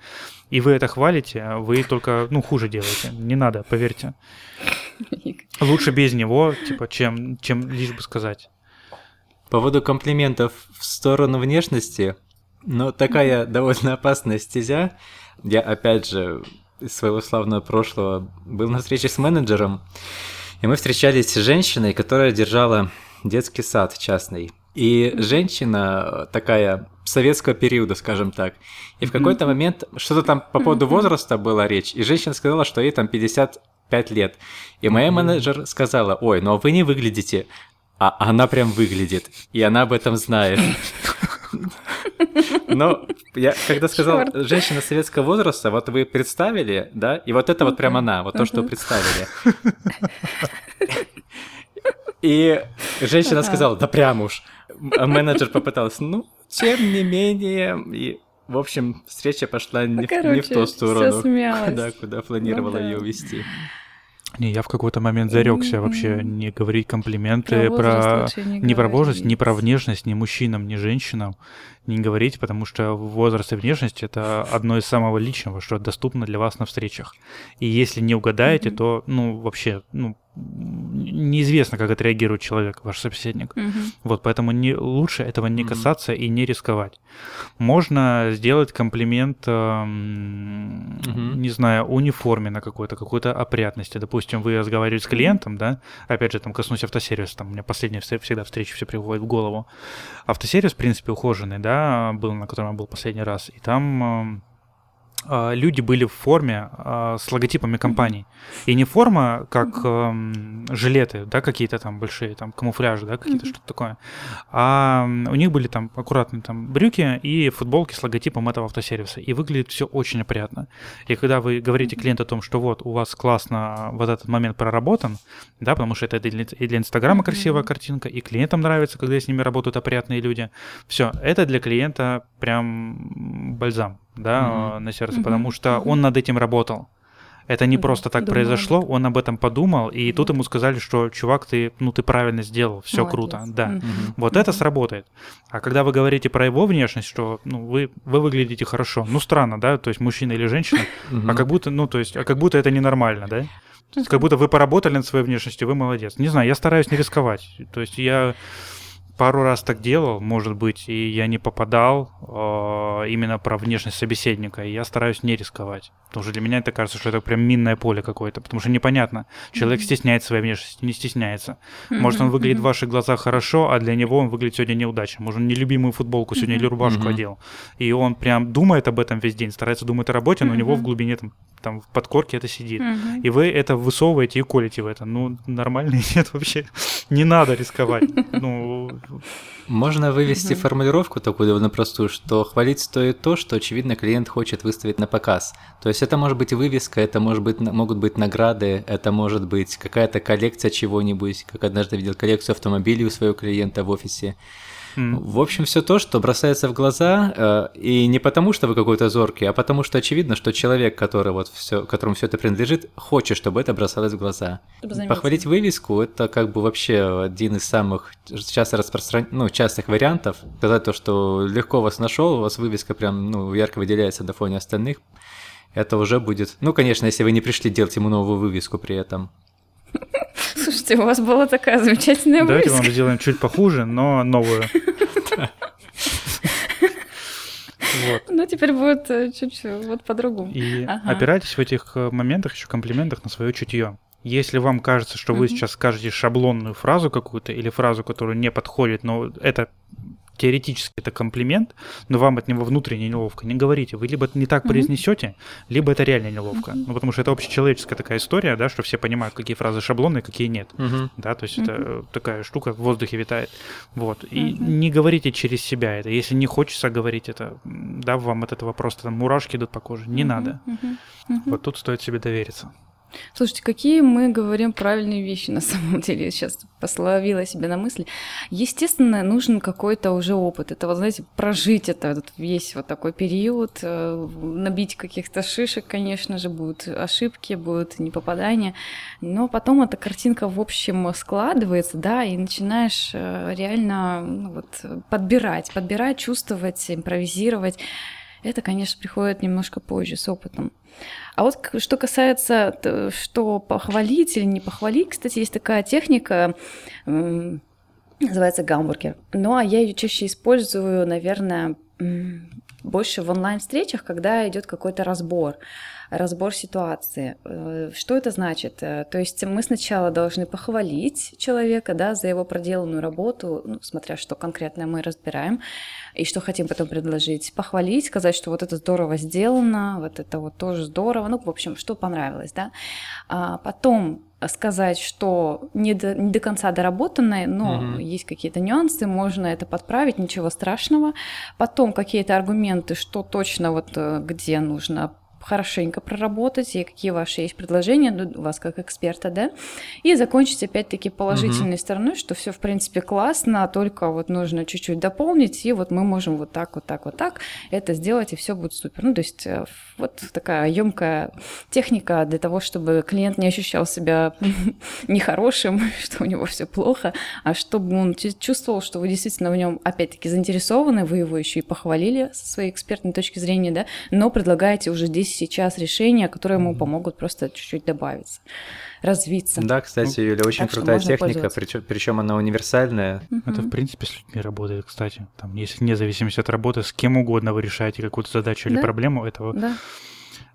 И вы это хвалите, вы только, ну, хуже делаете. Не надо, поверьте. Лучше без него, типа, чем, чем лишь бы сказать. По поводу комплиментов в сторону внешности, ну, такая mm-hmm. довольно опасная стезя. Я, опять же, из своего славного прошлого был на встрече с менеджером, и мы встречались с женщиной, которая держала детский сад частный. И женщина такая советского периода, скажем так. И в какой-то момент что-то там по поводу возраста была речь, и женщина сказала, что ей там 55 лет. И моя менеджер сказала, ой, ну а вы не выглядите. А она прям выглядит, и она об этом знает. Но я когда сказал Черт. женщина советского возраста, вот вы представили, да, и вот это вот прям она, вот то, что вы представили. И женщина сказала, да прям уж. А менеджер попытался, ну, тем не менее, и в общем, встреча пошла не, ну, короче, не в ту сторону, куда, куда планировала ну, да. ее вести. Не, я в какой-то момент зарекся mm-hmm. вообще не говорить комплименты про, про... не, не про возраст, ни про внешность, ни мужчинам, ни женщинам не говорить, потому что возраст и внешность это одно из самого личного, что доступно для вас на встречах. И если не угадаете, mm-hmm. то ну вообще ну неизвестно, как отреагирует человек, ваш собеседник. Угу. Вот, поэтому не, лучше этого не касаться угу. и не рисковать. Можно сделать комплимент, э, угу. не знаю, униформе на какой-то, какой-то опрятности. Допустим, вы разговариваете с клиентом, да, опять же, там, коснусь автосервиса, там, у меня последняя всегда встреча все приходит в голову. Автосервис, в принципе, ухоженный, да, был, на котором я был последний раз, и там а, люди были в форме а, с логотипами компаний. И не форма, как э, жилеты, да, какие-то там большие, там камуфляжи, да, какие-то mm-hmm. что-то такое. А у них были там аккуратные там брюки и футболки с логотипом этого автосервиса. И выглядит все очень опрятно. И когда вы говорите клиенту о том, что вот у вас классно вот этот момент проработан, да, потому что это и для Инстаграма красивая mm-hmm. картинка, и клиентам нравится, когда с ними работают опрятные люди. Все, это для клиента прям бальзам да, mm-hmm. на сердце, mm-hmm. потому что mm-hmm. он над этим работал. Это не просто так Думал. произошло, он об этом подумал, и mm-hmm. тут ему сказали, что чувак, ты, ну, ты правильно сделал, все круто, да. Mm-hmm. Вот mm-hmm. это сработает. А когда вы говорите про его внешность, что, ну, вы, вы выглядите хорошо, ну, странно, да, то есть мужчина или женщина, mm-hmm. а как будто, ну, то есть, а как будто это ненормально, да? Есть, как будто вы поработали над своей внешностью, вы молодец. Не знаю, я стараюсь не рисковать. То есть я пару раз так делал, может быть, и я не попадал э, именно про внешность собеседника, и я стараюсь не рисковать. Потому что для меня это кажется, что это прям минное поле какое-то, потому что непонятно, человек mm-hmm. стесняется своей внешности, не стесняется. Mm-hmm. Может, он выглядит mm-hmm. в ваших глазах хорошо, а для него он выглядит сегодня неудачно. Может, он нелюбимую футболку сегодня mm-hmm. или рубашку mm-hmm. одел. И он прям думает об этом весь день, старается думать о работе, но mm-hmm. у него в глубине там, там в подкорке это сидит. Mm-hmm. И вы это высовываете и колите в это. Ну, нормально нет вообще. Не надо рисковать. Ну, можно вывести угу. формулировку такую довольно простую, что хвалить стоит то, что, очевидно, клиент хочет выставить на показ. То есть это может быть вывеска, это может быть, могут быть награды, это может быть какая-то коллекция чего-нибудь, как однажды видел коллекцию автомобилей у своего клиента в офисе. В общем, все то, что бросается в глаза, э, и не потому, что вы какой-то зоркий, а потому что очевидно, что человек, который вот все, которому все это принадлежит, хочет, чтобы это бросалось в глаза. Похвалить вывеску это как бы вообще один из самых часто распростран... ну, частых вариантов. Сказать то, что легко вас нашел, у вас вывеска прям ну, ярко выделяется на фоне остальных. Это уже будет. Ну, конечно, если вы не пришли делать ему новую вывеску при этом. Слушайте, у вас была такая замечательная Давайте вывеска. вам сделаем чуть похуже, но новую. Вот. Ну, теперь будет э, чуть-чуть вот по-другому. И ага. опирайтесь в этих э, моментах, еще комплиментах на свое чутье. Если вам кажется, что вы сейчас скажете шаблонную фразу какую-то или фразу, которая не подходит, но это теоретически это комплимент, но вам от него внутренне неловко, не говорите. Вы либо не так произнесете, либо это реально неловко. Ну, потому что это общечеловеческая такая история, да, что все понимают, какие фразы шаблонные, какие нет. Да, то есть это такая штука в воздухе витает. Вот. И не говорите через себя это. Если не хочется говорить это, да, вам от этого просто там мурашки идут по коже. Не надо. Вот тут стоит себе довериться. Слушайте, какие мы говорим правильные вещи на самом деле. Я сейчас пословила себя на мысли. Естественно, нужен какой-то уже опыт. Это, вот, знаете, прожить это, этот весь вот такой период, э, набить каких-то шишек, конечно же, будут ошибки, будут непопадания. Но потом эта картинка в общем складывается, да, и начинаешь э, реально ну, вот, подбирать, подбирать, чувствовать, импровизировать. Это, конечно, приходит немножко позже, с опытом. А вот что касается, что похвалить или не похвалить, кстати, есть такая техника, называется гамбургер. Ну, а я ее чаще использую, наверное, больше в онлайн-встречах, когда идет какой-то разбор разбор ситуации. Э, что это значит? Э, то есть мы сначала должны похвалить человека да, за его проделанную работу, ну, смотря что конкретно мы разбираем, и что хотим потом предложить. Похвалить, сказать, что вот это здорово сделано, вот это вот тоже здорово, ну, в общем, что понравилось, да. А потом сказать, что не до, не до конца доработанное, но угу. есть какие-то нюансы, можно это подправить, ничего страшного. Потом какие-то аргументы, что точно вот э, где нужно хорошенько проработать, и какие ваши есть предложения, ну, у вас как эксперта, да, и закончить опять-таки положительной угу. стороной, что все в принципе классно, только вот нужно чуть-чуть дополнить, и вот мы можем вот так, вот так, вот так это сделать, и все будет супер. Ну, то есть э, вот такая емкая техника для того, чтобы клиент не ощущал себя нехорошим, что у него все плохо, а чтобы он чувствовал, что вы действительно в нем опять-таки заинтересованы, вы его еще и похвалили со своей экспертной точки зрения, да, но предлагаете уже здесь сейчас решения, которые ему помогут просто чуть-чуть добавиться, развиться. Да, кстати, Юля, очень так крутая техника, причем, причем она универсальная. Угу. Это, в принципе, с людьми работает, кстати. Там, если вне зависимости от работы, с кем угодно вы решаете какую-то задачу да? или проблему, этого да.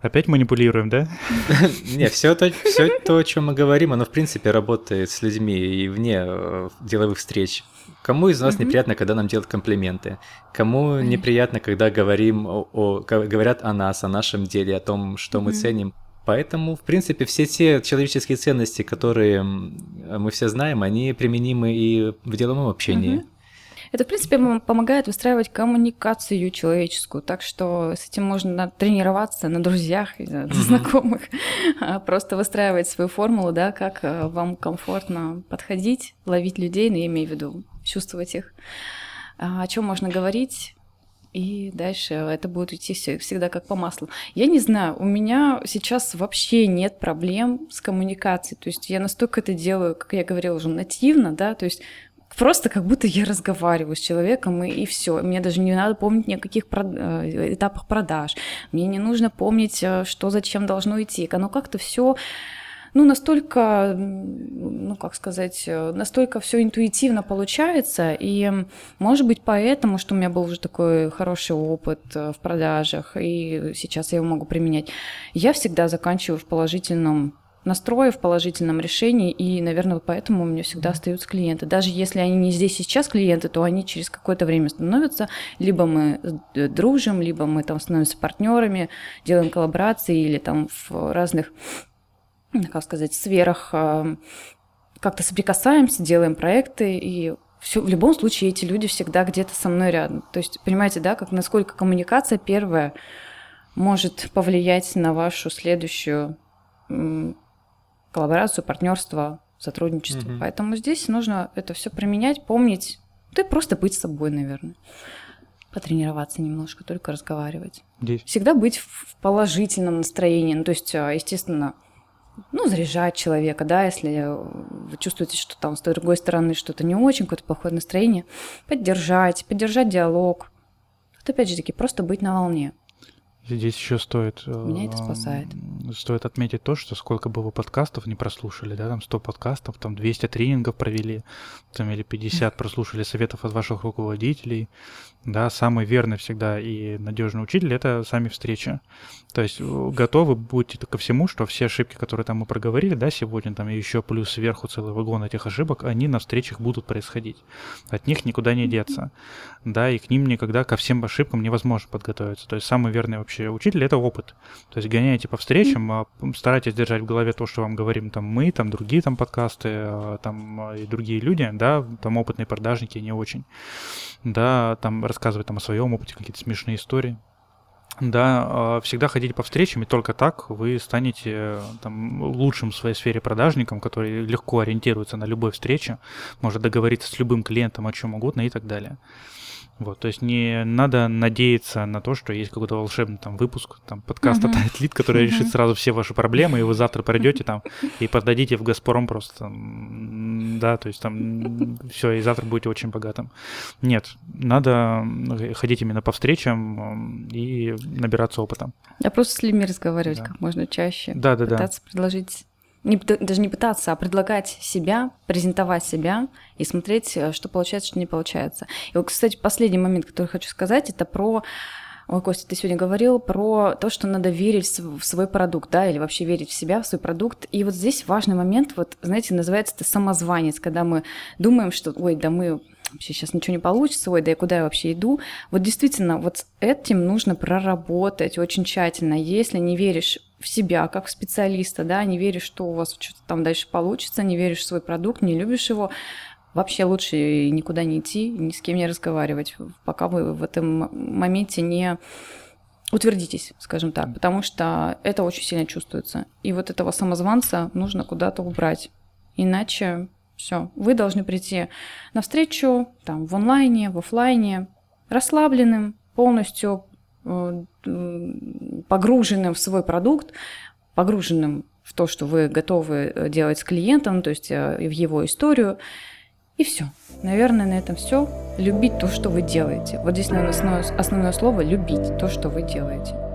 Опять манипулируем, да? Не, все то, все то, о чем мы говорим, оно в принципе работает с людьми и вне э, деловых встреч. Кому из нас неприятно, когда нам делают комплименты? Кому неприятно, когда говорим о, о, говорят о нас, о нашем деле, о том, что мы ценим? Поэтому, в принципе, все те человеческие ценности, которые мы все знаем, они применимы и в деловом общении. Это, в принципе, помогает выстраивать коммуникацию человеческую, так что с этим можно тренироваться на друзьях, на знакомых, а просто выстраивать свою формулу, да, как э, вам комфортно подходить, ловить людей, но ну, я имею в виду чувствовать их, а, о чем можно говорить, и дальше это будет идти всегда как по маслу. Я не знаю, у меня сейчас вообще нет проблем с коммуникацией. То есть я настолько это делаю, как я говорила уже, нативно, да, то есть просто как будто я разговариваю с человеком, и, и все. Мне даже не надо помнить ни о каких прод... Э, этапах продаж. Мне не нужно помнить, э, что зачем должно идти. Оно как-то все ну, настолько, ну, как сказать, э, настолько все интуитивно получается, и, может быть, поэтому, что у меня был уже такой хороший опыт в продажах, и сейчас я его могу применять, я всегда заканчиваю в положительном настрое в положительном решении, и, наверное, поэтому у меня всегда остаются клиенты. Даже если они не здесь сейчас клиенты, то они через какое-то время становятся, либо мы э, дружим, либо мы там становимся партнерами, делаем коллаборации или там в разных, как сказать, сферах э, как-то соприкасаемся, делаем проекты, и все, в любом случае эти люди всегда где-то со мной рядом. То есть, понимаете, да, как насколько коммуникация первая может повлиять на вашу следующую коллаборацию, партнерство, сотрудничество. Угу. Поэтому здесь нужно это все применять, помнить, да и просто быть собой, наверное. Потренироваться немножко, только разговаривать. Здесь. Всегда быть в положительном настроении. Ну, то есть, а, естественно, ну, заряжать человека, да, если вы чувствуете, что там с другой стороны что-то не очень, какое-то плохое настроение, поддержать, поддержать диалог. Вот опять же таки, просто быть на волне. Здесь еще стоит... Меня это спасает. Стоит отметить то, что сколько бы вы подкастов не прослушали, да, там 100 подкастов, там 200 тренингов провели, там или 50 прослушали советов от ваших руководителей, да, самый верный всегда и надежный учитель — это сами встречи. То есть э, готовы будьте ко всему, что все ошибки, которые там мы проговорили, да, сегодня, там и еще плюс сверху целый вагон этих ошибок, они на встречах будут происходить. От них никуда не деться, да, и к ним никогда, ко всем ошибкам невозможно подготовиться. То есть самый верный вообще учитель — это опыт. То есть гоняйте по встречам, а старайтесь держать в голове то, что вам говорим там мы, там другие там подкасты, а, там а, и другие люди, да, там опытные продажники не очень, да, там рассказывать там о своем опыте, какие-то смешные истории. Да, всегда ходите по встречам, и только так вы станете там, лучшим в своей сфере продажником, который легко ориентируется на любой встрече, может договориться с любым клиентом о чем угодно и так далее. Вот, то есть не надо надеяться на то, что есть какой-то волшебный там выпуск, там подкаст uh-huh. от Лид, который uh-huh. решит сразу все ваши проблемы, и вы завтра придете там и продадите в Газпром просто, да, то есть там все, и завтра будете очень богатым. Нет, надо ходить именно по встречам и набираться опытом. Я просто с людьми разговаривать да. как можно чаще. Да, да, да. Пытаться предложить не, даже не пытаться, а предлагать себя, презентовать себя и смотреть, э, что получается, что не получается. И вот, кстати, последний момент, который хочу сказать, это про Ой, Костя, ты сегодня говорил про то, что надо верить в свой продукт, да, или вообще верить в себя, в свой продукт. И вот здесь важный момент, вот, знаете, называется это самозванец, когда мы думаем, что, ой, да мы вообще сейчас ничего не получится, ой, да я куда я вообще иду. Вот действительно, вот этим нужно проработать очень тщательно. Если не веришь в себя как в специалиста, да, не веришь, что у вас что-то там дальше получится, не веришь в свой продукт, не любишь его, вообще лучше никуда не идти, ни с кем не разговаривать, пока вы в этом моменте не утвердитесь, скажем так, потому что это очень сильно чувствуется. И вот этого самозванца нужно куда-то убрать. Иначе все, вы должны прийти на встречу там, в онлайне, в офлайне, расслабленным, полностью погруженным в свой продукт, погруженным в то, что вы готовы э, делать с клиентом, то есть э, в его историю. И все. Наверное, на этом все. Любить то, что вы делаете. Вот здесь, наверное, основное, основное слово – любить то, что вы делаете.